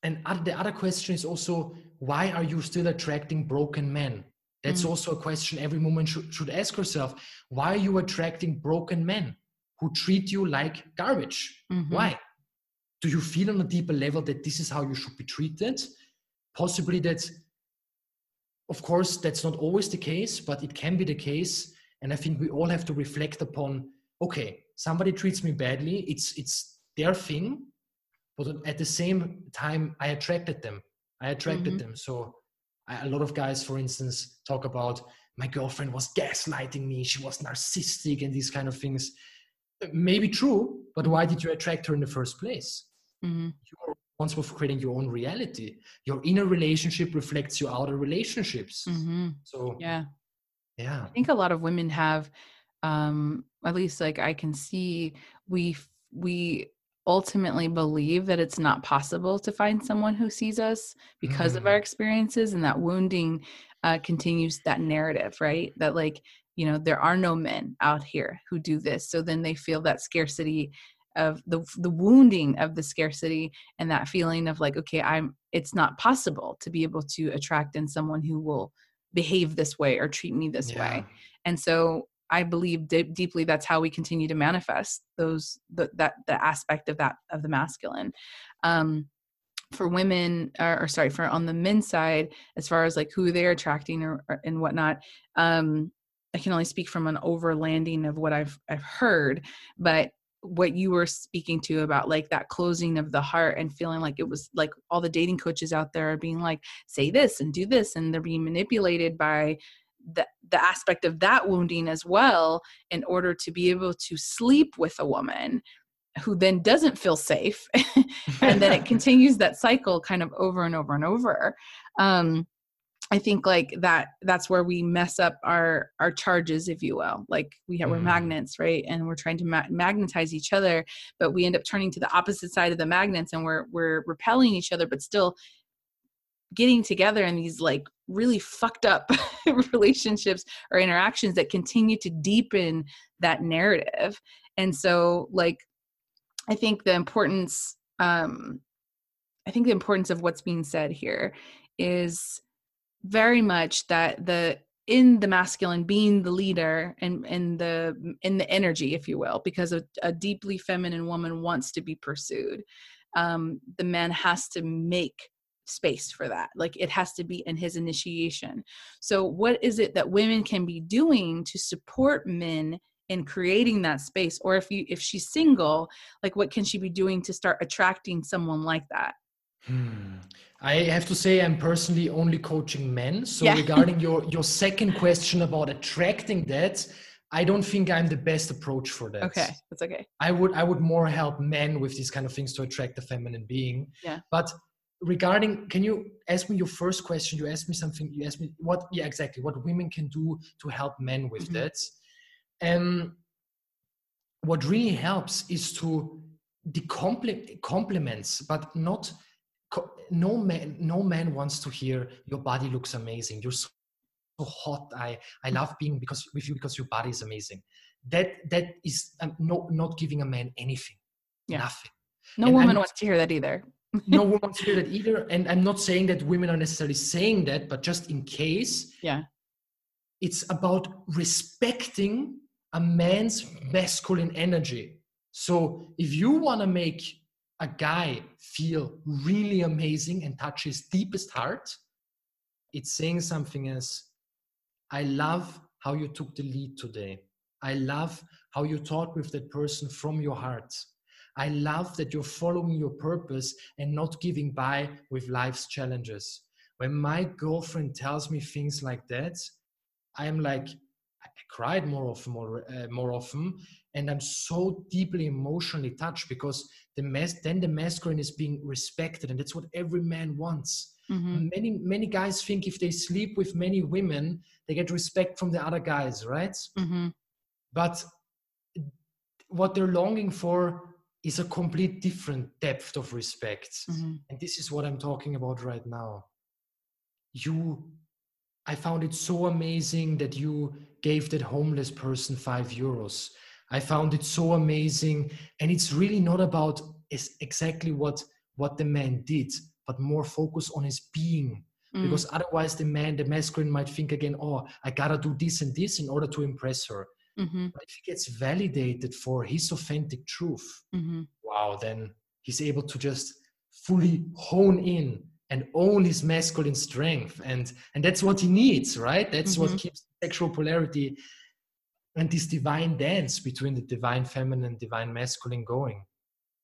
and the other question is also why are you still attracting broken men? That's Mm. also a question every woman should, should ask herself. Why are you attracting broken men who treat you like garbage? Mhm. why? Do you feel on a deeper level that this is how you should be treated? Possibly that of course that's not always the case but it can be the case. And i think we all have to reflect upon okay somebody treats me badly. It's it's their thing but at the same time i attracted them i attracted Mhm. them so I, a lot of guys for instance talk about my girlfriend was gaslighting me she was narcissistic and these kind of things maybe true but why did you attract her in the first place Mhm. you're responsible for creating your own reality your inner relationship reflects your outer relationships Mhm. so Yeah. yeah I think a lot of women have, um, at least like I can see, we we ultimately believe that it's not possible to find someone who sees us because of our Mm. experiences, and that wounding uh, continues that narrative, right? That like you know there are no men out here who do this, so then they feel that scarcity of the the wounding of the scarcity and that feeling of like okay i'm it's not possible to be able to attract in someone who will behave this way or treat me this way and so i believe deep deeply that's how we continue to manifest those the, that the aspect of that of the masculine. Um for women or, or sorry for on the men's side as far as like who they're attracting or, or and whatnot um i can only speak from an overlanding of what i've i've heard but what you were speaking to about like that closing of the heart and feeling like it was like all the dating coaches out there are being like say this and do this and they're being manipulated by the, the aspect of that wounding as well in order to be able to sleep with a woman who then doesn't feel safe. And then it continues that cycle kind of over and over and over. Um i think like that that's where we mess up our our charges if you will. Like we have we're Mm. magnets right? And we're trying to ma- magnetize each other but we end up turning to the opposite side of the magnets and we're we're repelling each other but still getting together in these like really fucked up relationships or interactions that continue to deepen that narrative. And so like i think the importance um i think the importance of what's being said here is very much that the in the masculine being the leader and in the in the energy if you will because a, a deeply feminine woman wants to be pursued um the man has to make space for that like it has to be in his initiation so what is it that women can be doing to support men in creating that space or if you if she's single like what can she be doing to start attracting someone like that hmm. i have to say i'm personally only coaching men so Yeah. regarding your your second question about attracting that i don't think i'm the best approach for that okay that's okay I would I would more help men with these kind of things to attract the feminine being. Yeah. But regarding, can you ask me your first question? You asked me something. You asked me what? Yeah, exactly. What women can do to help men with Mhm. that. Um, what really helps is to the compli- compliments, but not. co- No man, no man wants to hear your body looks amazing. You're so hot. I I love being because with you because your body is amazing. That that is um, no not giving a man anything. Yeah. Nothing. no And I'm woman wants to hear that either No one wants to hear that either. And I'm not saying that women are necessarily saying that, but just in case, Yeah. it's about respecting a man's masculine energy. So if you want to make a guy feel really amazing and touch his deepest heart, it's saying something as, I love how you took the lead today. I love how you talked with that person from your heart. I love that you're following your purpose and not giving by with life's challenges. When my girlfriend tells me things like that, I'm like, I cried more often, more, uh, more often, and I'm so deeply emotionally touched because the mas- then the masculine is being respected, and that's what every man wants. Mhm. Many many guys think if they sleep with many women, they get respect from the other guys, right? Mhm. But what they're longing for is a complete different depth of respect. Mhm. And this is what I'm talking about right now. You, I found it so amazing that you gave that homeless person five euros. I found it so amazing. And it's really not about is exactly what, what the man did, but more focus on his being. Mm. Because otherwise, the man, the masculine might think again, oh, I gotta do this and this in order to impress her. Mhm. But if he gets validated for his authentic truth, Mhm. wow, then he's able to just fully hone in and own his masculine strength. And and that's what he needs, right? That's what Mhm. keeps sexual polarity and this divine dance between the divine feminine and divine masculine going.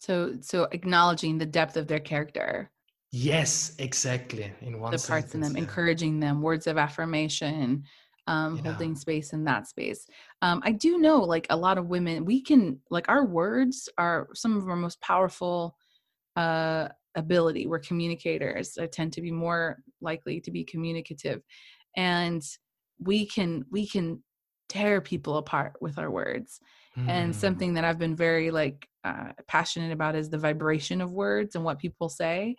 so so acknowledging the depth of their character Yes, exactly. In one the parts in them yeah. encouraging them words of affirmation um, Yeah. holding space in that space. Um, i do know like a lot of women we can like our words are some of our most powerful uh, ability. We're communicators. I tend to be more likely to be communicative and we can we can tear people apart with our words. And Hmm. something that i've been very like uh, passionate about is the vibration of words and what people say.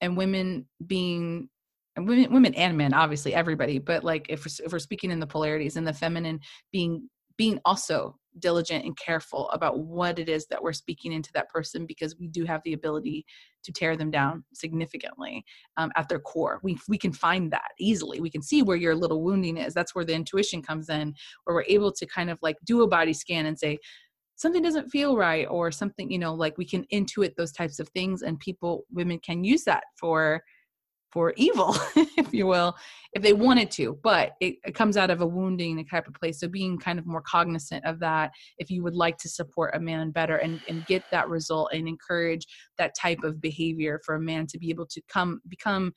And women being women, women and men obviously everybody but like if we're, if we're speaking in the polarities and the feminine being being also diligent and careful about what it is that we're speaking into that person because we do have the ability to tear them down significantly um, at their core. We, we can find that easily. We can see where your little wounding is. That's where the intuition comes in where we're able to kind of like do a body scan and say something doesn't feel right or something you know like we can intuit those types of things and people women can use that for for evil if you will if they wanted to but it, it comes out of a wounding type of place so being kind of more cognizant of that if you would like to support a man better and, and get that result and encourage that type of behavior for a man to be able to come become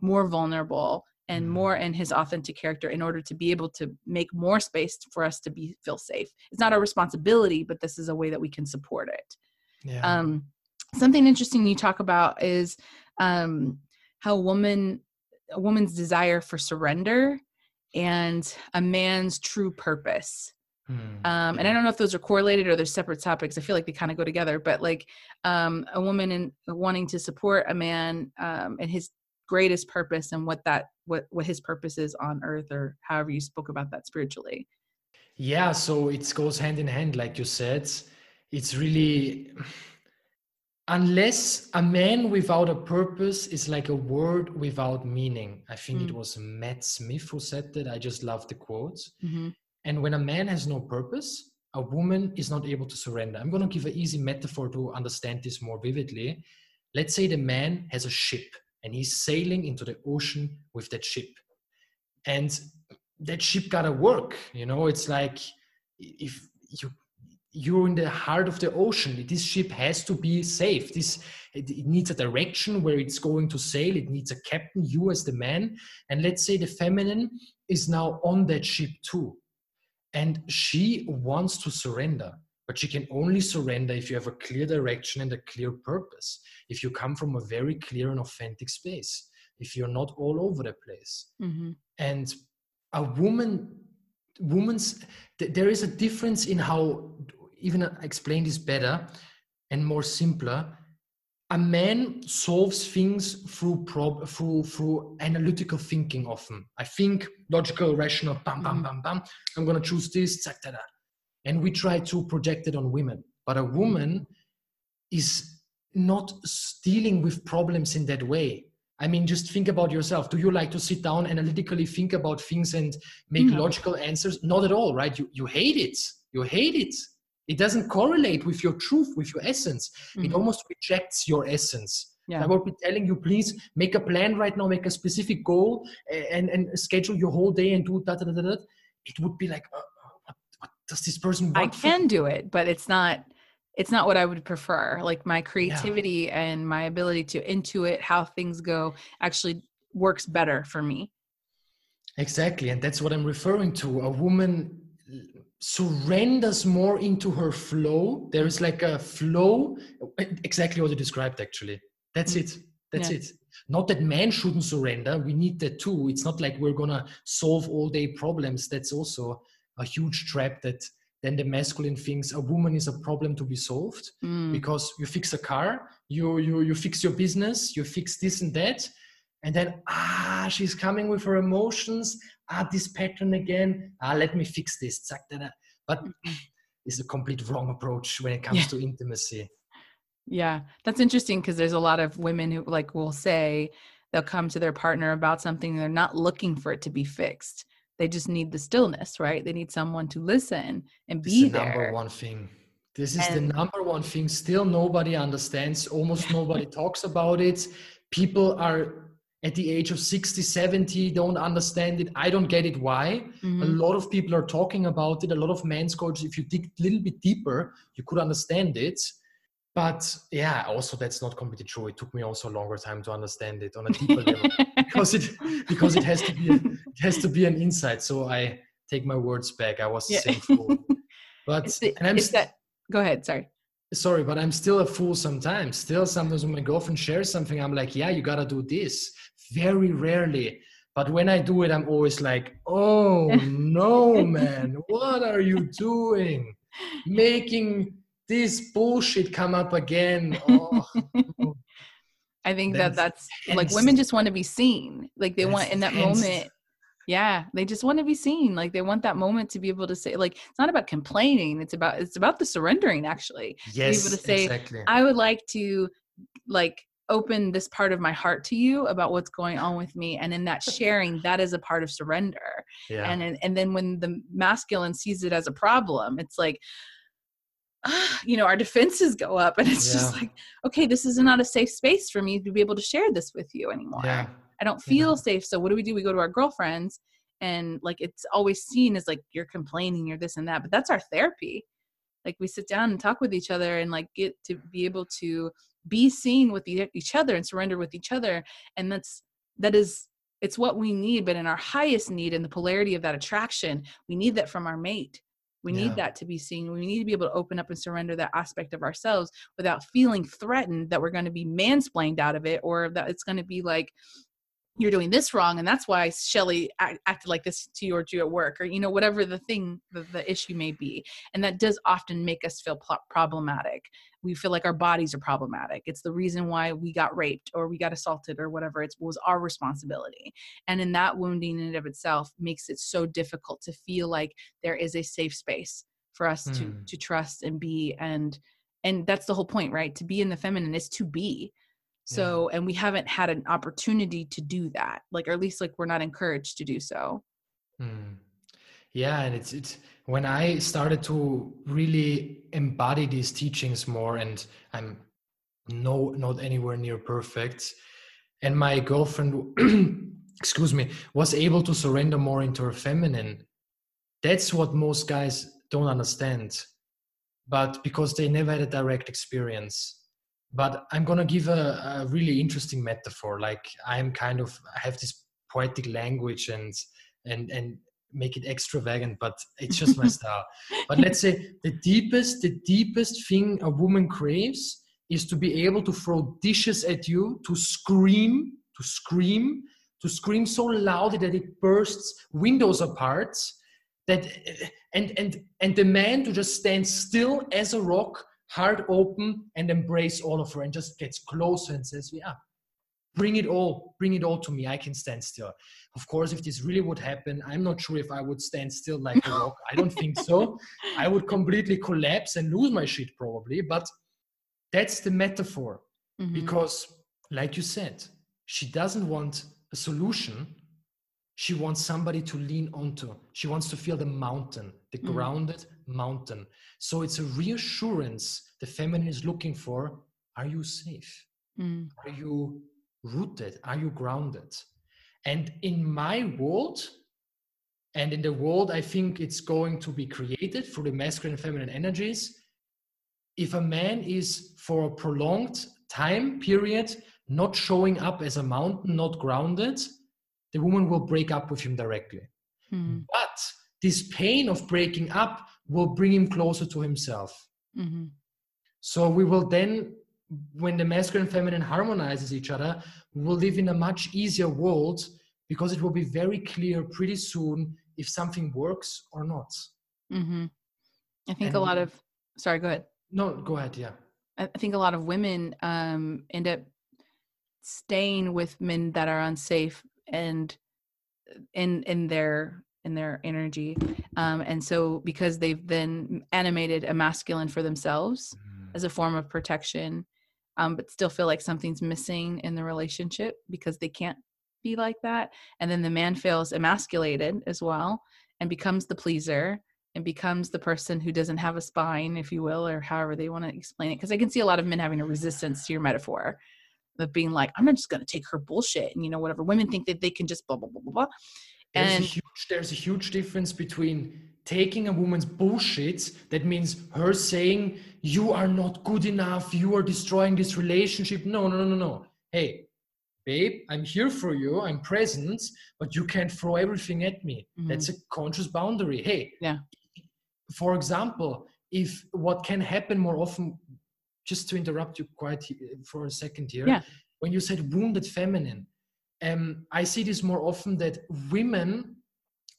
more vulnerable and Mm. more in his authentic character in order to be able to make more space for us to be feel safe it's not our responsibility but this is a way that we can support it yeah. um, something interesting you talk about is um, how a woman a woman's desire for surrender and a man's true purpose Hmm. um, and i don't know if those are correlated or they're separate topics i feel like they kind of go together but like um, a woman in wanting to support a man um, and his greatest purpose and what that what what his purpose is on earth or however you spoke about that spiritually Yeah, so it goes hand in hand, like you said. It's really, unless a man without a purpose is like a word without meaning. I think it Mm. was Matt Smith who said that. I just love the quote. mm-hmm. And when a man has no purpose, a woman is not able to surrender. I'm going to give an easy metaphor to understand this more vividly. Let's say the man has a ship and he's sailing into the ocean with that ship. And that ship got to work. You know, it's like if you you're in the heart of the ocean. This ship has to be safe. This it, it, needs a direction where it's going to sail. It needs a captain you as the man. And let's say the feminine is now on that ship too. And she wants to surrender but she can only surrender if you have a clear direction and a clear purpose. If you come from a very clear and authentic space. If you're not all over the place. Mm-hmm. and a woman woman's there is a difference in how even explain this better and more simpler a man solves things through prob through through analytical thinking often. I think logical rational bam bam bam bam i'm going to choose this da, da, da. and we try to project it on women. But a woman is not dealing with problems in that way. I mean just think about yourself. Do you like to sit down analytically think about things and make mm-hmm. logical answers? Not at all right? You you hate it. You hate it it doesn't correlate with your truth with your essence mm-hmm. it almost rejects your essence yeah. I would be telling you, please make a plan right now, make a specific goal, and, and schedule your whole day and do that. It would be like, uh, uh, what, what, does this person want? I can do it, but it's not. It's not what I would prefer. Like my creativity yeah. and my ability to intuit how things go actually works better for me. Exactly, and that's what I'm referring to. A woman surrenders more into her flow. There is like a flow, exactly what you described, actually. That's mm. it. That's yeah. it. Not that men shouldn't surrender. We need that too. It's not like we're going to solve all day problems. That's also a huge trap that then the masculine thinks a woman is a problem to be solved mm. because you fix a car, you, you, you fix your business, you fix this and that. And then, ah, she's coming with her emotions ah, this pattern again. Ah, let me fix this. But it's a complete wrong approach when it comes yeah. to intimacy. Yeah, that's interesting because there's a lot of women who like will say they'll come to their partner about something they're not looking for it to be fixed. They just need the stillness, right? They need someone to listen and be the there. Number one thing. This is and, the number one thing. Still, nobody understands. Almost nobody talks about it. People are at the age of 60 70 don't understand it. I don't get it why. Mm-hmm. a lot of people are talking about it. A lot of men's coaches if you dig a little bit deeper you could understand it. But yeah also that's not completely true. It took me also a longer time to understand it on a deeper level because it because it has to be a, it has to be an insight. So i take my words back. I was yeah. fool but the, i'm st- that go ahead sorry sorry but i'm still a fool sometimes still sometimes when my girlfriend shares something i'm like yeah you gotta do this very rarely. But when I do it, I'm always like, oh no, man, what are you doing? Making this bullshit come up again. Oh. I think that that's like women just want to be seen. Like they want in that moment. Yeah, they just want to be seen. Like they want that moment to be able to say, like it's not about complaining. It's about it's about the surrendering. Actually, yes, to be able to say, exactly. I would like to like open this part of my heart to you about what's going on with me and in that sharing that is a part of surrender yeah. and and then when the masculine sees it as a problem it's like you know our defenses go up and it's yeah. just like okay this is not a safe space for me to be able to share this with you anymore yeah. I don't feel yeah. safe so what do we do we go to our girlfriends and like it's always seen as like you're complaining you're this and that but that's our therapy like we sit down and talk with each other and like get to be able to be seen with each other and surrender with each other and that's that is it's what we need but in our highest need in the polarity of that attraction we need that from our mate we yeah. need that to be seen we need to be able to open up and surrender that aspect of ourselves without feeling threatened that we're going to be mansplained out of it or that it's going to be like you're doing this wrong and that's why shelly act, acted like this to you or to you at work or you know whatever the thing the, the issue may be. And that does often make us feel pl- problematic. We feel like our bodies are problematic. It's the reason why we got raped or we got assaulted or whatever it was our responsibility. And in that wounding in and of itself makes it so difficult to feel like there is a safe space for us mm. to hmm. to trust and be and and that's the whole point right? To be in the feminine is to be so yeah. and we haven't had an opportunity to do that like or at least like we're not encouraged to do so mm. yeah and it's it's when i started to really embody these teachings more and i'm no not anywhere near perfect and my girlfriend excuse me was able to surrender more into her feminine that's what most guys don't understand but because they never had a direct experience but i'm going to give a, a, really interesting metaphor like i'm kind of i have this poetic language and and and make it extravagant but it's just my style. But let's say the deepest the deepest thing a woman craves is to be able to throw dishes at you to scream to scream to scream so loudly that it bursts windows apart that and and and the man to just stand still as a rock heart open and embrace all of her and just gets closer and says yeah bring it all bring it all to me. I can stand still. Of course if this really would happen i'm not sure if i would stand still like a rock. I don't think so. I would completely collapse and lose my shit probably but that's the metaphor. Mm-hmm. because like you said she doesn't want a solution. She wants somebody to lean onto. She wants to feel the mountain the mm. grounded mountain so it's a reassurance the feminine is looking for are you safe mm. are you rooted are you grounded and in my world and in the world i think it's going to be created through the masculine and feminine energies if a man is for a prolonged time period not showing up as a mountain not grounded the woman will break up with him directly. Mm-hmm. But this pain of breaking up will bring him closer to himself. Mm-hmm. So we will then, when the masculine and feminine harmonizes each other, we will live in a much easier world because it will be very clear pretty soon if something works or not. Mm-hmm. I think and a lot of, sorry, go ahead. No, go ahead. Yeah. I think a lot of women um, end up staying with men that are unsafe and in in their in their energy um, and so because they've then animated a masculine for themselves mm. as a form of protection um, but still feel like something's missing in the relationship because they can't be like that and then the man feels emasculated as well and becomes the pleaser and becomes the person who doesn't have a spine if you will or however they want to explain it because i can see a lot of men having a resistance to your metaphor of being like, I'm not just going to take her bullshit. And, you know, whatever women think that they can just blah, blah, blah, blah, blah. There's and a huge, there's a huge difference between taking a woman's bullshit. That means her saying, you are not good enough. You are destroying this relationship. No, no, no, no, no. Hey, babe, I'm here for you. I'm present, but you can't throw everything at me. Mm-hmm. That's a conscious boundary. Hey, yeah. For example, if what can happen more often just to interrupt you quite for a second here. Yeah. When you said wounded feminine, um, I see this more often that women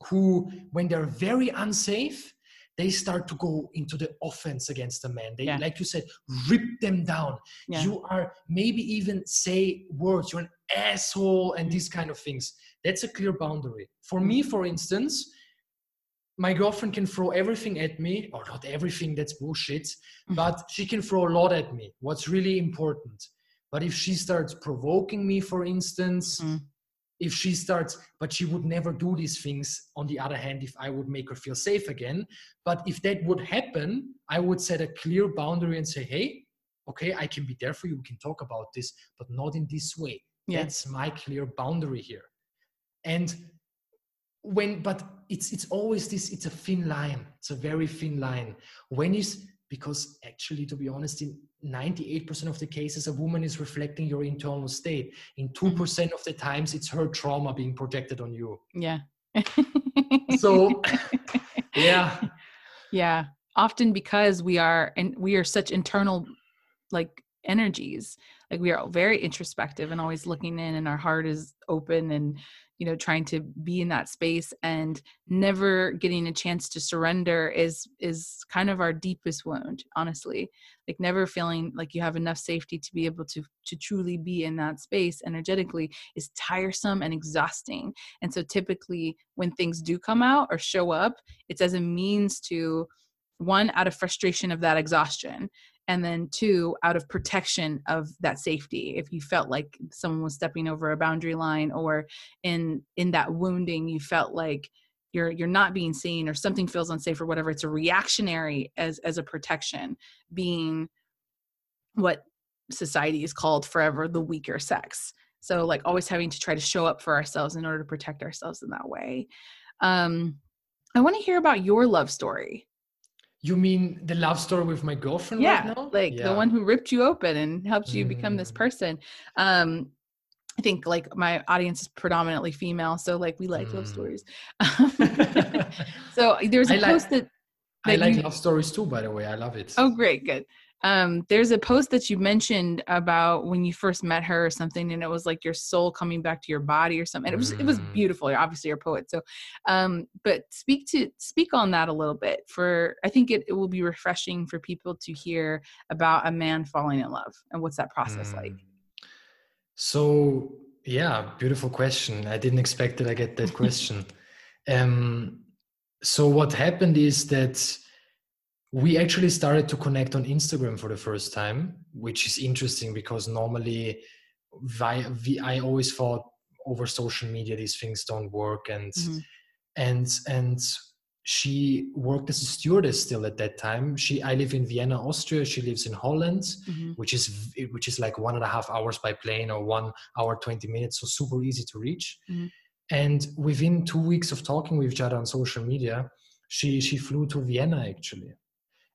who, when they're very unsafe, they start to go into the offense against the man. They, yeah. like you said, rip them down. Yeah. You are maybe even say words, you're an asshole, and these kind of things. That's a clear boundary. For me, for instance, my girlfriend can throw everything at me, or not everything, that's bullshit, mm-hmm. but she can throw a lot at me. What's really important. But if she starts provoking me, for instance, mm. if she starts, but she would never do these things, on the other hand, if I would make her feel safe again. But if that would happen, I would set a clear boundary and say, hey, okay, I can be there for you. We can talk about this, but not in this way. Yeah. That's my clear boundary here. And when, but it's it's always this it's a thin line it's a very thin line when is because actually to be honest in 98% of the cases a woman is reflecting your internal state. In 2% mm-hmm. of the times it's her trauma being projected on you. Yeah. So yeah. Yeah. Often because we are and we are such internal like energies like we are very introspective and always looking in and our heart is open and you know trying to be in that space and never getting a chance to surrender is is kind of our deepest wound honestly. Like never feeling like you have enough safety to be able to to truly be in that space energetically is tiresome and exhausting. And so typically when things do come out or show up it's as a means to one out of frustration of that exhaustion and then two out of protection of that safety. If you felt like someone was stepping over a boundary line or in in that wounding you felt like you're you're not being seen or something feels unsafe or whatever it's a reactionary as as a protection being what society is called forever the weaker sex. So like always having to try to show up for ourselves in order to protect ourselves in that way. Um i want to hear about your love story You mean the love story with my girlfriend yeah, right now? like Yeah. the one who ripped you open and helped you become this Mm. person. Um, I think like my audience is predominantly female, so like we like love Mm. stories. so there's a I like- post that I like you- love stories too, by the way. I love it. Oh, great, good. Um, there's a post that you mentioned about when you first met her or something, and it was like your soul coming back to your body or something. It was it was Mm. beautiful. You're obviously you're a poet, so um, but speak to speak on that a little bit. For I think it, it will be refreshing for people to hear about a man falling in love and what's that process like. Mm. So yeah, beautiful question. I didn't expect that I get that question. um, so what happened is that we actually started to connect on Instagram for the first time, which is interesting because normally via, I always thought over social media these things don't work and Mhm. and and she worked as a stewardess still at that time. She I live in Vienna, Austria. She lives in Holland Mhm. which is which is like one and a half hours by plane or one hour 20 minutes so super easy to reach Mhm. and within two weeks of talking with each other on social media she she flew to vienna actually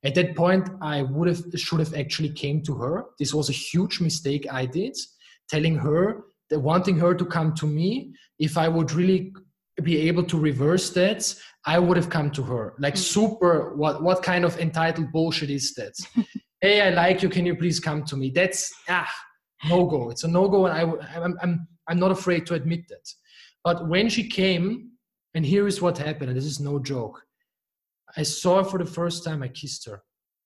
at that point i would have should have actually came to her. This was a huge mistake i did telling her that wanting her to come to me. If i would really be able to reverse that i would have come to her. Like Mm. super what what kind of entitled bullshit is that? Hey i like you. Can you please come to me? That's ah no go it's a no go and i'm I'm i'm not afraid to admit that. But when she came and here is what happened and this is no joke i saw her for the first time i kissed her.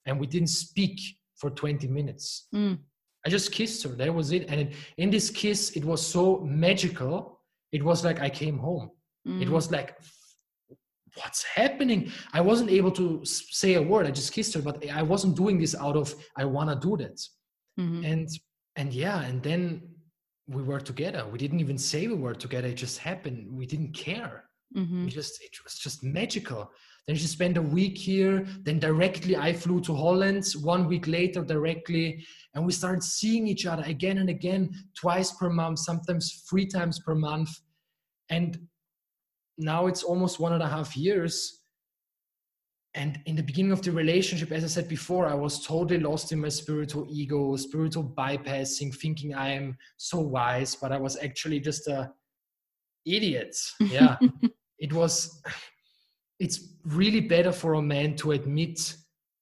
And we didn't speak for 20 minutes. Mm. i just kissed her that was it. And in, this kiss it was so magical it was like i came home. It Mm. was like what's happening? I wasn't able to say a word i just kissed her but i wasn't doing this out of i want to do that. Mhm. and and yeah and then we were together. We didn't even say we were together it just happened. We didn't care. Mhm. we just it was just magical then she spent a week here then directly i flew to holland one week later directly and we started seeing each other again and again twice per month sometimes three times per month. And now it's almost one and a half years. And in the beginning of the relationship as i said before i was totally lost in my spiritual ego spiritual bypassing thinking i am so wise but i was actually just a idiot. Yeah. It was it's really better for a man to admit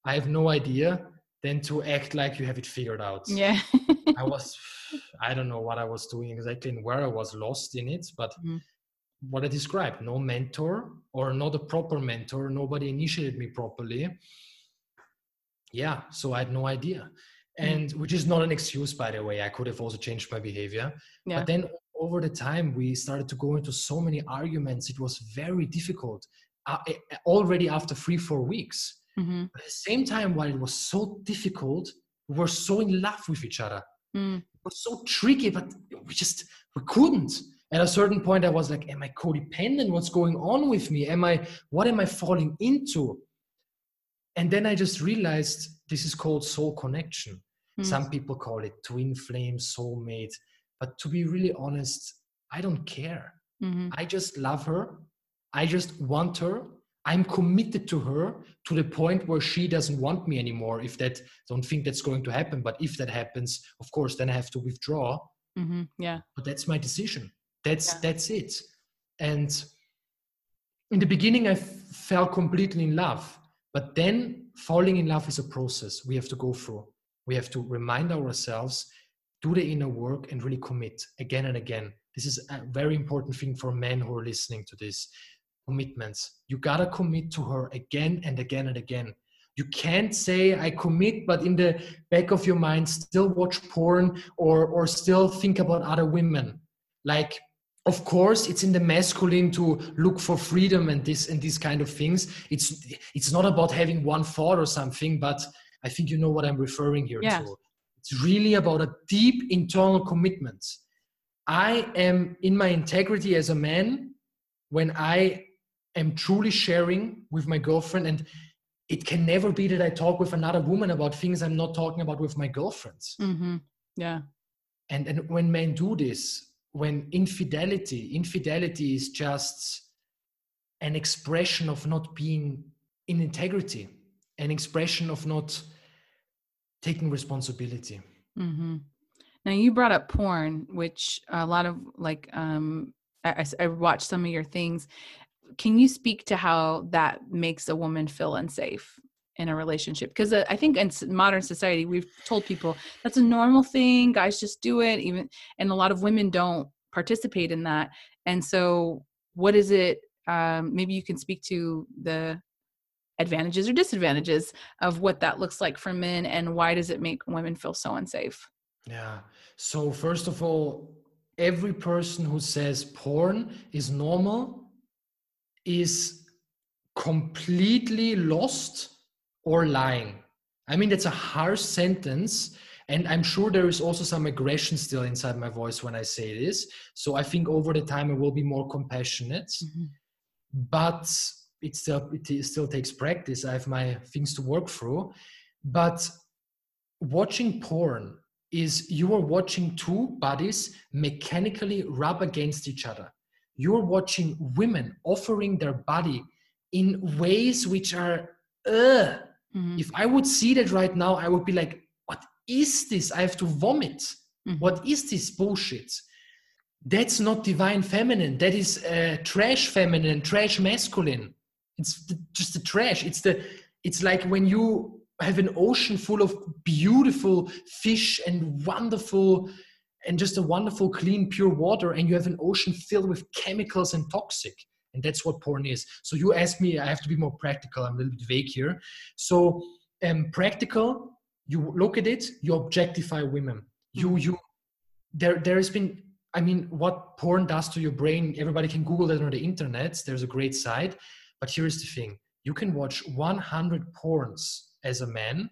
i have no idea than to act like you have it figured out yeah. i was i don't know what i was doing exactly and where i was lost in it but Mhm. what i described no mentor or not a proper mentor nobody initiated me properly yeah so i had no idea Mm. and which is not an excuse by the way i could have also changed my behavior Yeah. but then over the time we started to go into so many arguments it was very difficult already after three four weeks Mhm. but at the same time while it was so difficult we were so in love with each other Mm. it was so tricky but we just we couldn't at a certain point i was like am i codependent what's going on with me am i what am i falling into and then i just realized this is called soul connection Mm. some people call it twin flame soulmate but to be really honest i don't care Mhm. I just love her. I just want her. I'm committed to her to the point where she doesn't want me anymore. If that, don't think that's going to happen, but if that happens, of course, then I have to withdraw. Mhm. Yeah. But that's my decision. That's Yeah. that's it. And in the beginning, I f- fell completely in love. But then falling in love is a process we have to go through. We have to remind ourselves, do the inner work, and really commit again and again. This is a very important thing for men who are listening to this commitments. You gotta commit to her again and again and again. You can't say I commit, but in the back of your mind still watch porn or or still think about other women. Like, of course, it's in the masculine to look for freedom and this and these kind of things. It's it's not about having one thought or something, but I think you know what I'm referring here Yeah. to. It's really about a deep internal commitment. I am in my integrity as a man when I am truly sharing with my girlfriend and it can never be that I talk with another woman about things I'm not talking about with my girlfriends. Mhm. Yeah. And and when men do this, when infidelity, infidelity is just an expression of not being in integrity. an expression of not taking responsibility. Mm-hmm. Now you brought up porn, which a lot of like um, I, I watched some of your things. Can you speak to how that makes a woman feel unsafe in a relationship? Because uh, I think in modern society we've told people that's a normal thing. Guys just do it, even and a lot of women don't participate in that. And so, what is it? Um, maybe you can speak to the advantages or disadvantages of what that looks like for men and why does it make women feel so unsafe yeah so first of all every person who says porn is normal is completely lost or lying i mean that's a harsh sentence and i'm sure there is also some aggression still inside my voice when i say this so i think over the time i will be more compassionate mm-hmm. but it still it still takes practice. I have my things to work through, but watching porn is you are watching two bodies mechanically rub against each other. You're watching women offering their body in ways which are, uh, mm-hmm. if I would see that right now, I would be like, what is this? I have to vomit. Mm-hmm. What is this bullshit? That's not divine feminine. That is uh, trash feminine, trash masculine. It's the, just the trash. It's the it's like when you have an ocean full of beautiful fish and wonderful and just a wonderful clean pure water and you have an ocean filled with chemicals and toxic. And that's what porn is. So you ask me i have to be more practical. I'm a little bit vague here. So um, practical you look at it you objectify women. You mm-hmm. you there there has been i mean what porn does to your brain everybody can google that on the internet. There's a great site. But here's the thing. You can watch 100 porns as a man,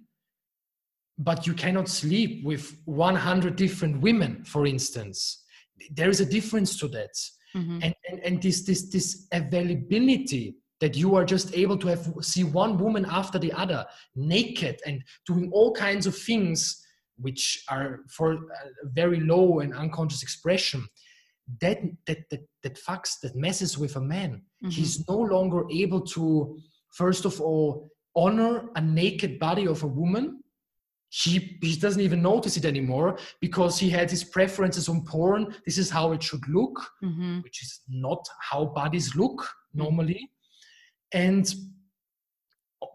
but you cannot sleep with 100 different women, for instance. There is a difference to that. Mm-hmm. And, and, and this, this, this availability that you are just able to have see one woman after the other naked and doing all kinds of things which are for a very low and unconscious expression that that that, that fucks that messes with a man mm-hmm. he's no longer able to first of all honor a naked body of a woman he, he doesn't even notice it anymore because he had his preferences on porn this is how it should look mm-hmm. which is not how bodies look mm-hmm. normally and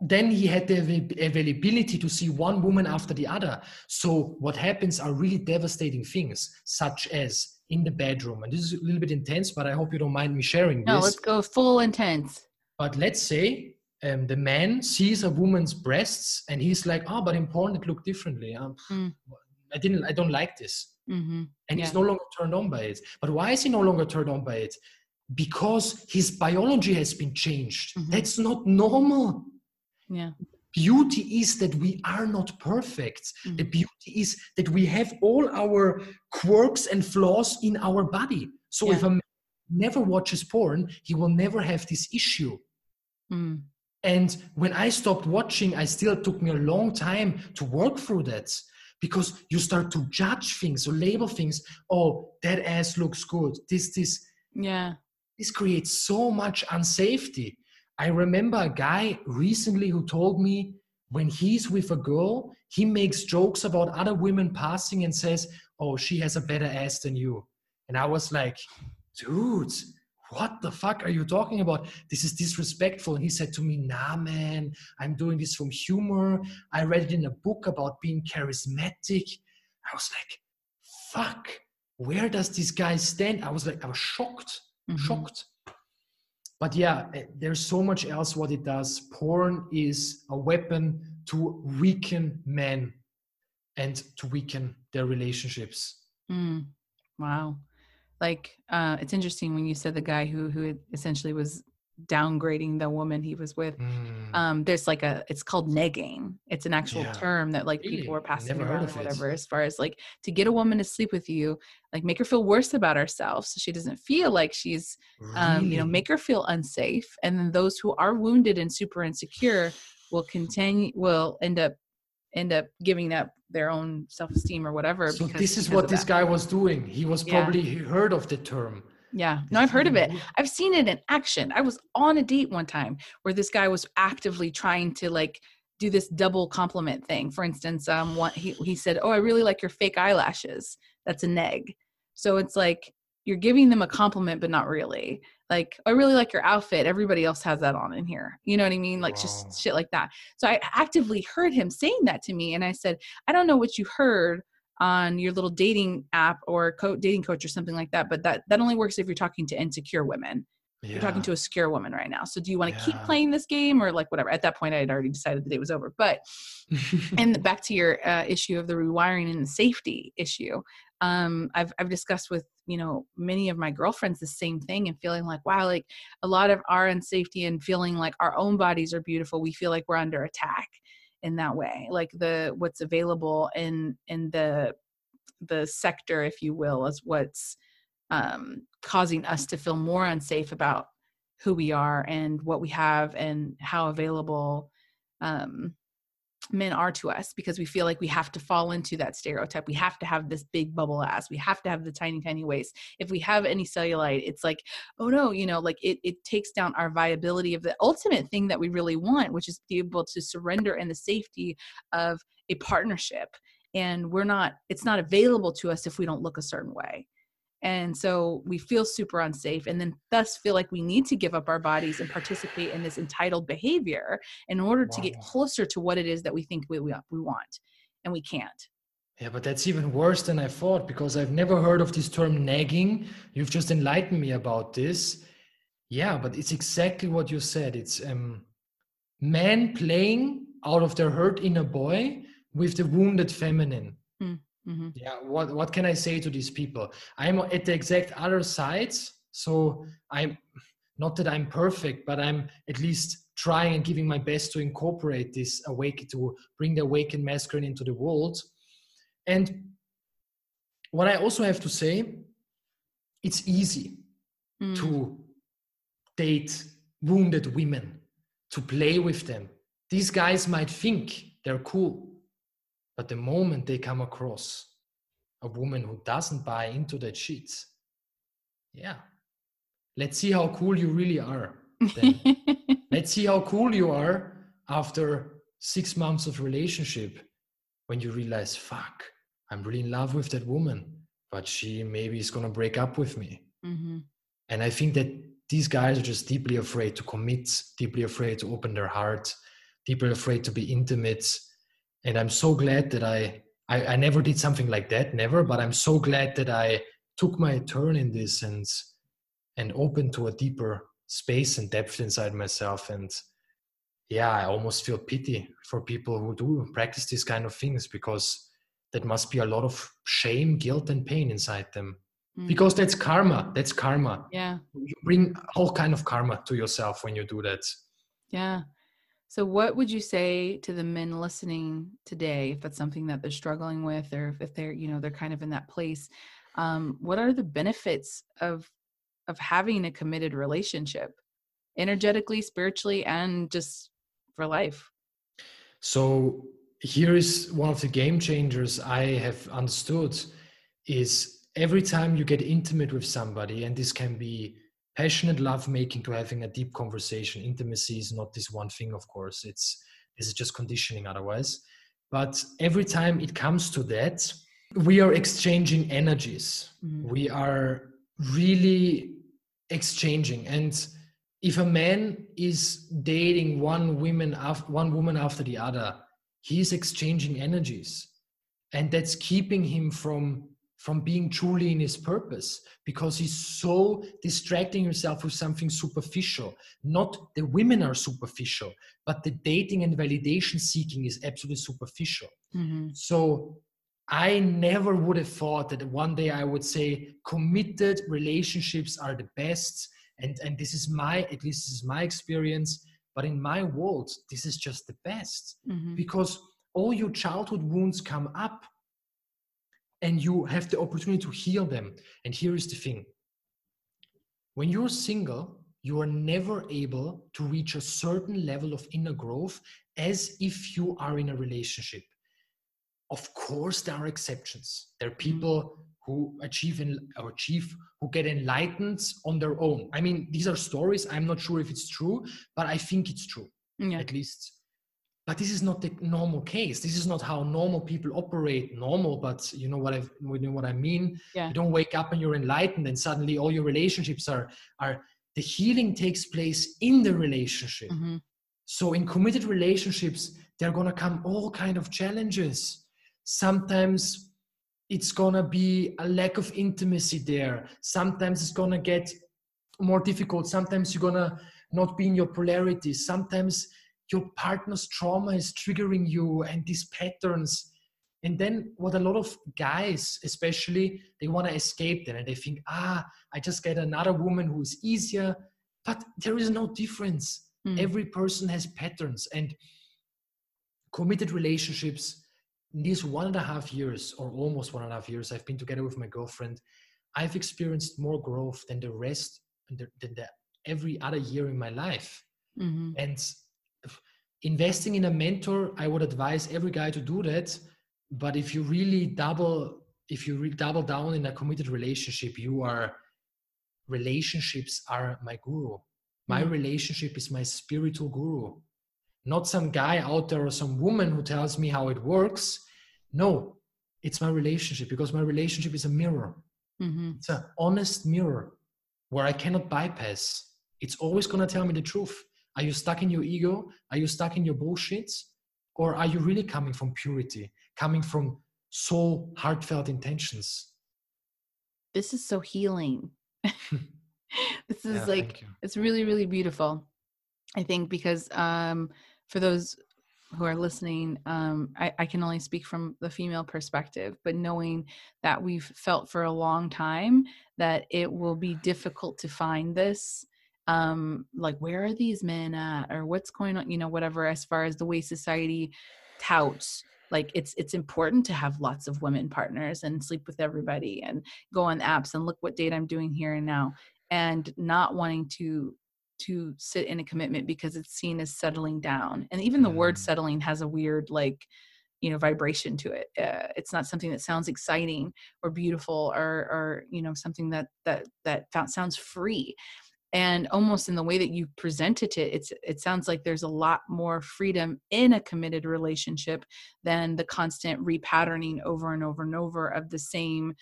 then he had the availability to see one woman after the other so what happens are really devastating things such as in the bedroom. And this is a little bit intense, but I hope you don't mind me sharing no, this. let's go full intense. But let's say um, the man sees a woman's breasts and he's like, oh, but in porn it looked differently. Um, mm. I didn't, I don't like this. Mm-hmm. And yeah. he's no longer turned on by it. But why is he no longer turned on by it? Because his biology has been changed. Mm-hmm. That's not normal. Yeah beauty is that we are not perfect. Mm-hmm. The beauty is that we have all our quirks and flaws in our body. So yeah. if a man never watches porn, he will never have this issue. Mm. And when I stopped watching, I still took me a long time to work through that because you start to judge things or label things. Oh, that ass looks good. This, this. Yeah. This creates so much unsafety. I remember a guy recently who told me when he's with a girl, he makes jokes about other women passing and says, Oh, she has a better ass than you. And I was like, Dude, what the fuck are you talking about? This is disrespectful. And he said to me, Nah, man, I'm doing this from humor. I read it in a book about being charismatic. I was like, Fuck, where does this guy stand? I was like, I was shocked, mm-hmm. shocked but yeah eh, there's so much else what it does porn is a weapon to weaken men and to weaken their relationships mm, wow like uh, it's interesting when you said the guy who who essentially was downgrading the woman he was with. Mm. Um, there's like a, it's called negging. It's an actual yeah. term that like really? people were passing around or whatever, as far as like to get a woman to sleep with you, like make her feel worse about herself so she doesn't feel like she's, really? um, you know, make her feel unsafe. And then those who are wounded and super insecure will continue, will end up end up giving up their own self-esteem or whatever. So this is what this guy was doing. He was probably yeah. heard of the term. Yeah. No, I've heard of it. I've seen it in action. I was on a date one time where this guy was actively trying to like do this double compliment thing. For instance, um, one, he, he said, Oh, I really like your fake eyelashes. That's a neg. So it's like you're giving them a compliment, but not really. Like, I really like your outfit. Everybody else has that on in here. You know what I mean? Like, wow. just shit like that. So I actively heard him saying that to me. And I said, I don't know what you heard on your little dating app or co- dating coach or something like that, but that, that only works if you're talking to insecure women yeah. you're talking to a secure woman right now so do you want to yeah. keep playing this game or like whatever at that point i had already decided the day was over but and back to your uh, issue of the rewiring and the safety issue um, I've, I've discussed with you know many of my girlfriends the same thing and feeling like wow like a lot of our unsafety and feeling like our own bodies are beautiful we feel like we're under attack in that way. Like the what's available in in the the sector if you will is what's um, causing us to feel more unsafe about who we are and what we have and how available um, men are to us because we feel like we have to fall into that stereotype. We have to have this big bubble ass. We have to have the tiny, tiny waist. If we have any cellulite, it's like, oh no, you know, like it, it takes down our viability of the ultimate thing that we really want, which is be able to surrender in the safety of a partnership. And we're not, it's not available to us if we don't look a certain way and so we feel super unsafe and then thus feel like we need to give up our bodies and participate in this entitled behavior in order wow. to get closer to what it is that we think we, we, we want and we can't yeah but that's even worse than i thought because i've never heard of this term negging you've just enlightened me about this yeah but it's exactly what you said it's um men playing out of their hurt inner boy with the wounded feminine. Mm-hmm. Yeah, what what can I say to these people? I'm at the exact other side, so I'm not that I'm perfect, but I'm at least trying and giving my best to incorporate this awake to bring the awakened masculine into the world. And what I also have to say, it's easy mm. to date wounded women, to play with them. These guys might think they're cool, but the moment they come across a woman who doesn't buy into that shit, yeah, let's see how cool you really are. let's see how cool you are after six months of relationship when you realize, fuck, I'm really in love with that woman, but she maybe is gonna break up with me. Mm-hmm. And I think that these guys are just deeply afraid to commit, deeply afraid to open their heart, deeply afraid to be intimate, and i'm so glad that I, I i never did something like that never but i'm so glad that i took my turn in this and and opened to a deeper space and depth inside myself. And yeah i almost feel pity for people who do practice these kind of things because that must be a lot of shame guilt and pain inside them. Mm. because that's karma that's karma. Yeah. You bring all kind of karma to yourself when you do that. Yeah so, what would you say to the men listening today, if that's something that they're struggling with, or if they're, you know, they're kind of in that place? Um, what are the benefits of of having a committed relationship, energetically, spiritually, and just for life? So, here is one of the game changers I have understood: is every time you get intimate with somebody, and this can be passionate love making to having a deep conversation. Intimacy is not this one thing, of course. It's this is just conditioning otherwise. But every time it comes to that, we are exchanging energies. Mm-hmm. We are really exchanging. And if a man is dating one woman after one woman after the other, he's exchanging energies. And that's keeping him from from being truly in his purpose because he's so distracting himself with something superficial. Not the women are superficial, but the dating and validation seeking is absolutely superficial. Mm-hmm. So I never would have thought that one day I would say committed relationships are the best. And, and this is my, at least this is my experience. But in my world, this is just the best mm-hmm. because all your childhood wounds come up and you have the opportunity to heal them. And here is the thing when you're single, you are never able to reach a certain level of inner growth as if you are in a relationship. Of course, there are exceptions. There are mm-hmm. people who achieve or achieve who get enlightened on their own. I mean, these are stories. I'm not sure if it's true, but I think it's true. Yeah. At least but this is not the normal case. This is not how normal people operate normal but you know what i you know what i mean? Yeah. you don't wake up and you're enlightened and suddenly all your relationships are are the healing takes place in the relationship. Mm-hmm. so in committed relationships there are going to come all kind of challenges. Sometimes it's going to be a lack of intimacy there. Sometimes it's going to get more difficult. Sometimes you're going to not be in your polarity. Sometimes your partner's trauma is triggering you and these patterns and then what a lot of guys especially they want to escape them and they think ah i just get another woman who is easier but there is no difference mm. every person has patterns and committed relationships in these one and a half years or almost one and a half years i've been together with my girlfriend i've experienced more growth than the rest than the, every other year in my life mm-hmm. and investing in a mentor i would advise every guy to do that. But if you really double if you re- double down in a committed relationship you are relationships are my guru. My mm-hmm. relationship is my spiritual guru. Not some guy out there or some woman who tells me how it works. No it's my relationship because my relationship is a mirror. Mm-hmm. it's an honest mirror where i cannot bypass. It's always going to tell me the truth are you stuck in your ego? Are you stuck in your bullshit? Or are you really coming from purity, coming from soul, heartfelt intentions? This is so healing. this is yeah, like, it's really, really beautiful. I think because um, for those who are listening, um, I, I, can only speak from the female perspective, but knowing that we've felt for a long time that it will be difficult to find this um like where are these men at or what's going on you know whatever as far as the way society touts like it's it's important to have lots of women partners and sleep with everybody and go on apps and look what date i'm doing here and now and not wanting to to sit in a commitment because it's seen as settling down and even the word mm. settling has a weird like you know vibration to it uh, it's not something that sounds exciting or beautiful or or you know something that that that sounds free and almost in the way that you presented it it's it sounds like there's a lot more freedom in a committed relationship than the constant repatterning over and over and over of the same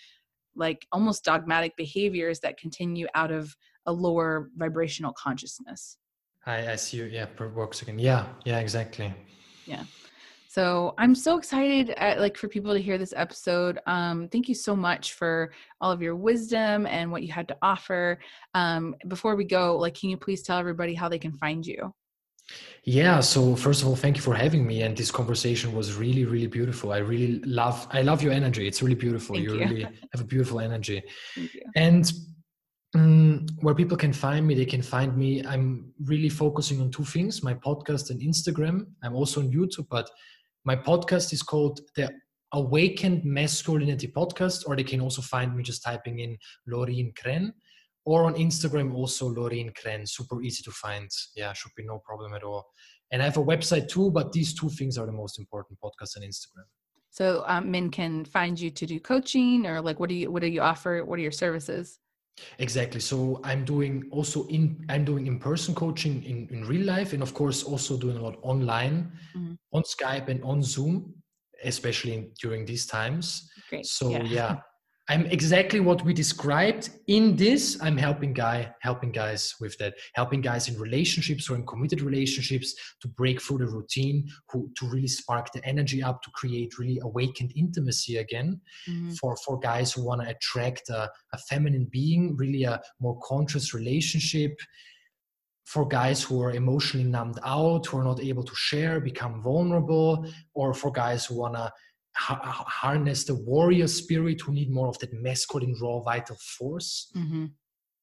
like almost dogmatic behaviors that continue out of a lower vibrational consciousness. I i see you. Yeah works again yeah yeah exactly. Yeah so I'm so excited at, uh, like for people to hear this episode. Um, thank you so much for all of your wisdom and what you had to offer. Um, before we go, like, can you please tell everybody how they can find you? Yeah. So first of all, thank you for having me. And this conversation was really, really beautiful. I really love. I love your energy. It's really beautiful. You, you really have a beautiful energy. And um, where people can find me, they can find me. I'm really focusing on two things: my podcast and Instagram. I'm also on YouTube, but my podcast is called the Awakened Masculinity Podcast, or they can also find me just typing in Lorin Krenn, or on Instagram also Lorin Krenn. Super easy to find. Yeah, should be no problem at all. And I have a website too, but these two things are the most important: podcast and Instagram. So um, men can find you to do coaching, or like what do you what do you offer? What are your services? Exactly. So I'm doing also in I'm doing in-person coaching in, in real life and of course also doing a lot online mm-hmm. on Skype and on Zoom, especially during these times. Great. So yeah. yeah. I'm exactly what we described in this. I'm helping guy, helping guys with that, helping guys in relationships or in committed relationships to break through the routine, who to really spark the energy up to create really awakened intimacy again. Mm-hmm. For for guys who want to attract a, a feminine being, really a more conscious relationship. For guys who are emotionally numbed out, who are not able to share, become vulnerable, or for guys who wanna harness the warrior spirit who need more of that masculine raw vital force. Mm-hmm.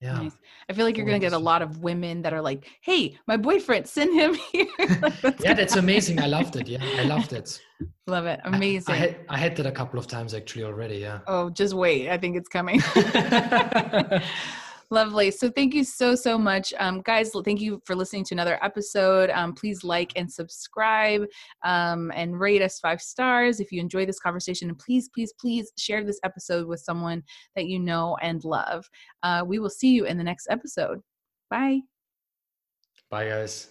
yeah. Nice. i feel like you're gonna get a lot of women that are like hey my boyfriend send him here. Like, yeah that's amazing. I loved it. Yeah i loved it. Love it. Amazing I, I, had, I had that a couple of times actually already yeah. Oh just wait. I think it's coming Lovely. So thank you so, so much. Um, guys, thank you for listening to another episode. Um, please like and subscribe um, and rate us five stars if you enjoy this conversation. And please, please, please share this episode with someone that you know and love. Uh, we will see you in the next episode. Bye. Bye, guys.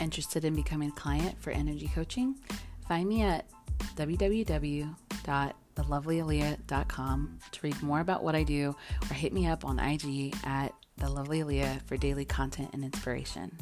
Interested in becoming a client for energy coaching? Find me at www.thelovelyaleah.com to read more about what I do or hit me up on IG at the Lovely Aleah for daily content and inspiration.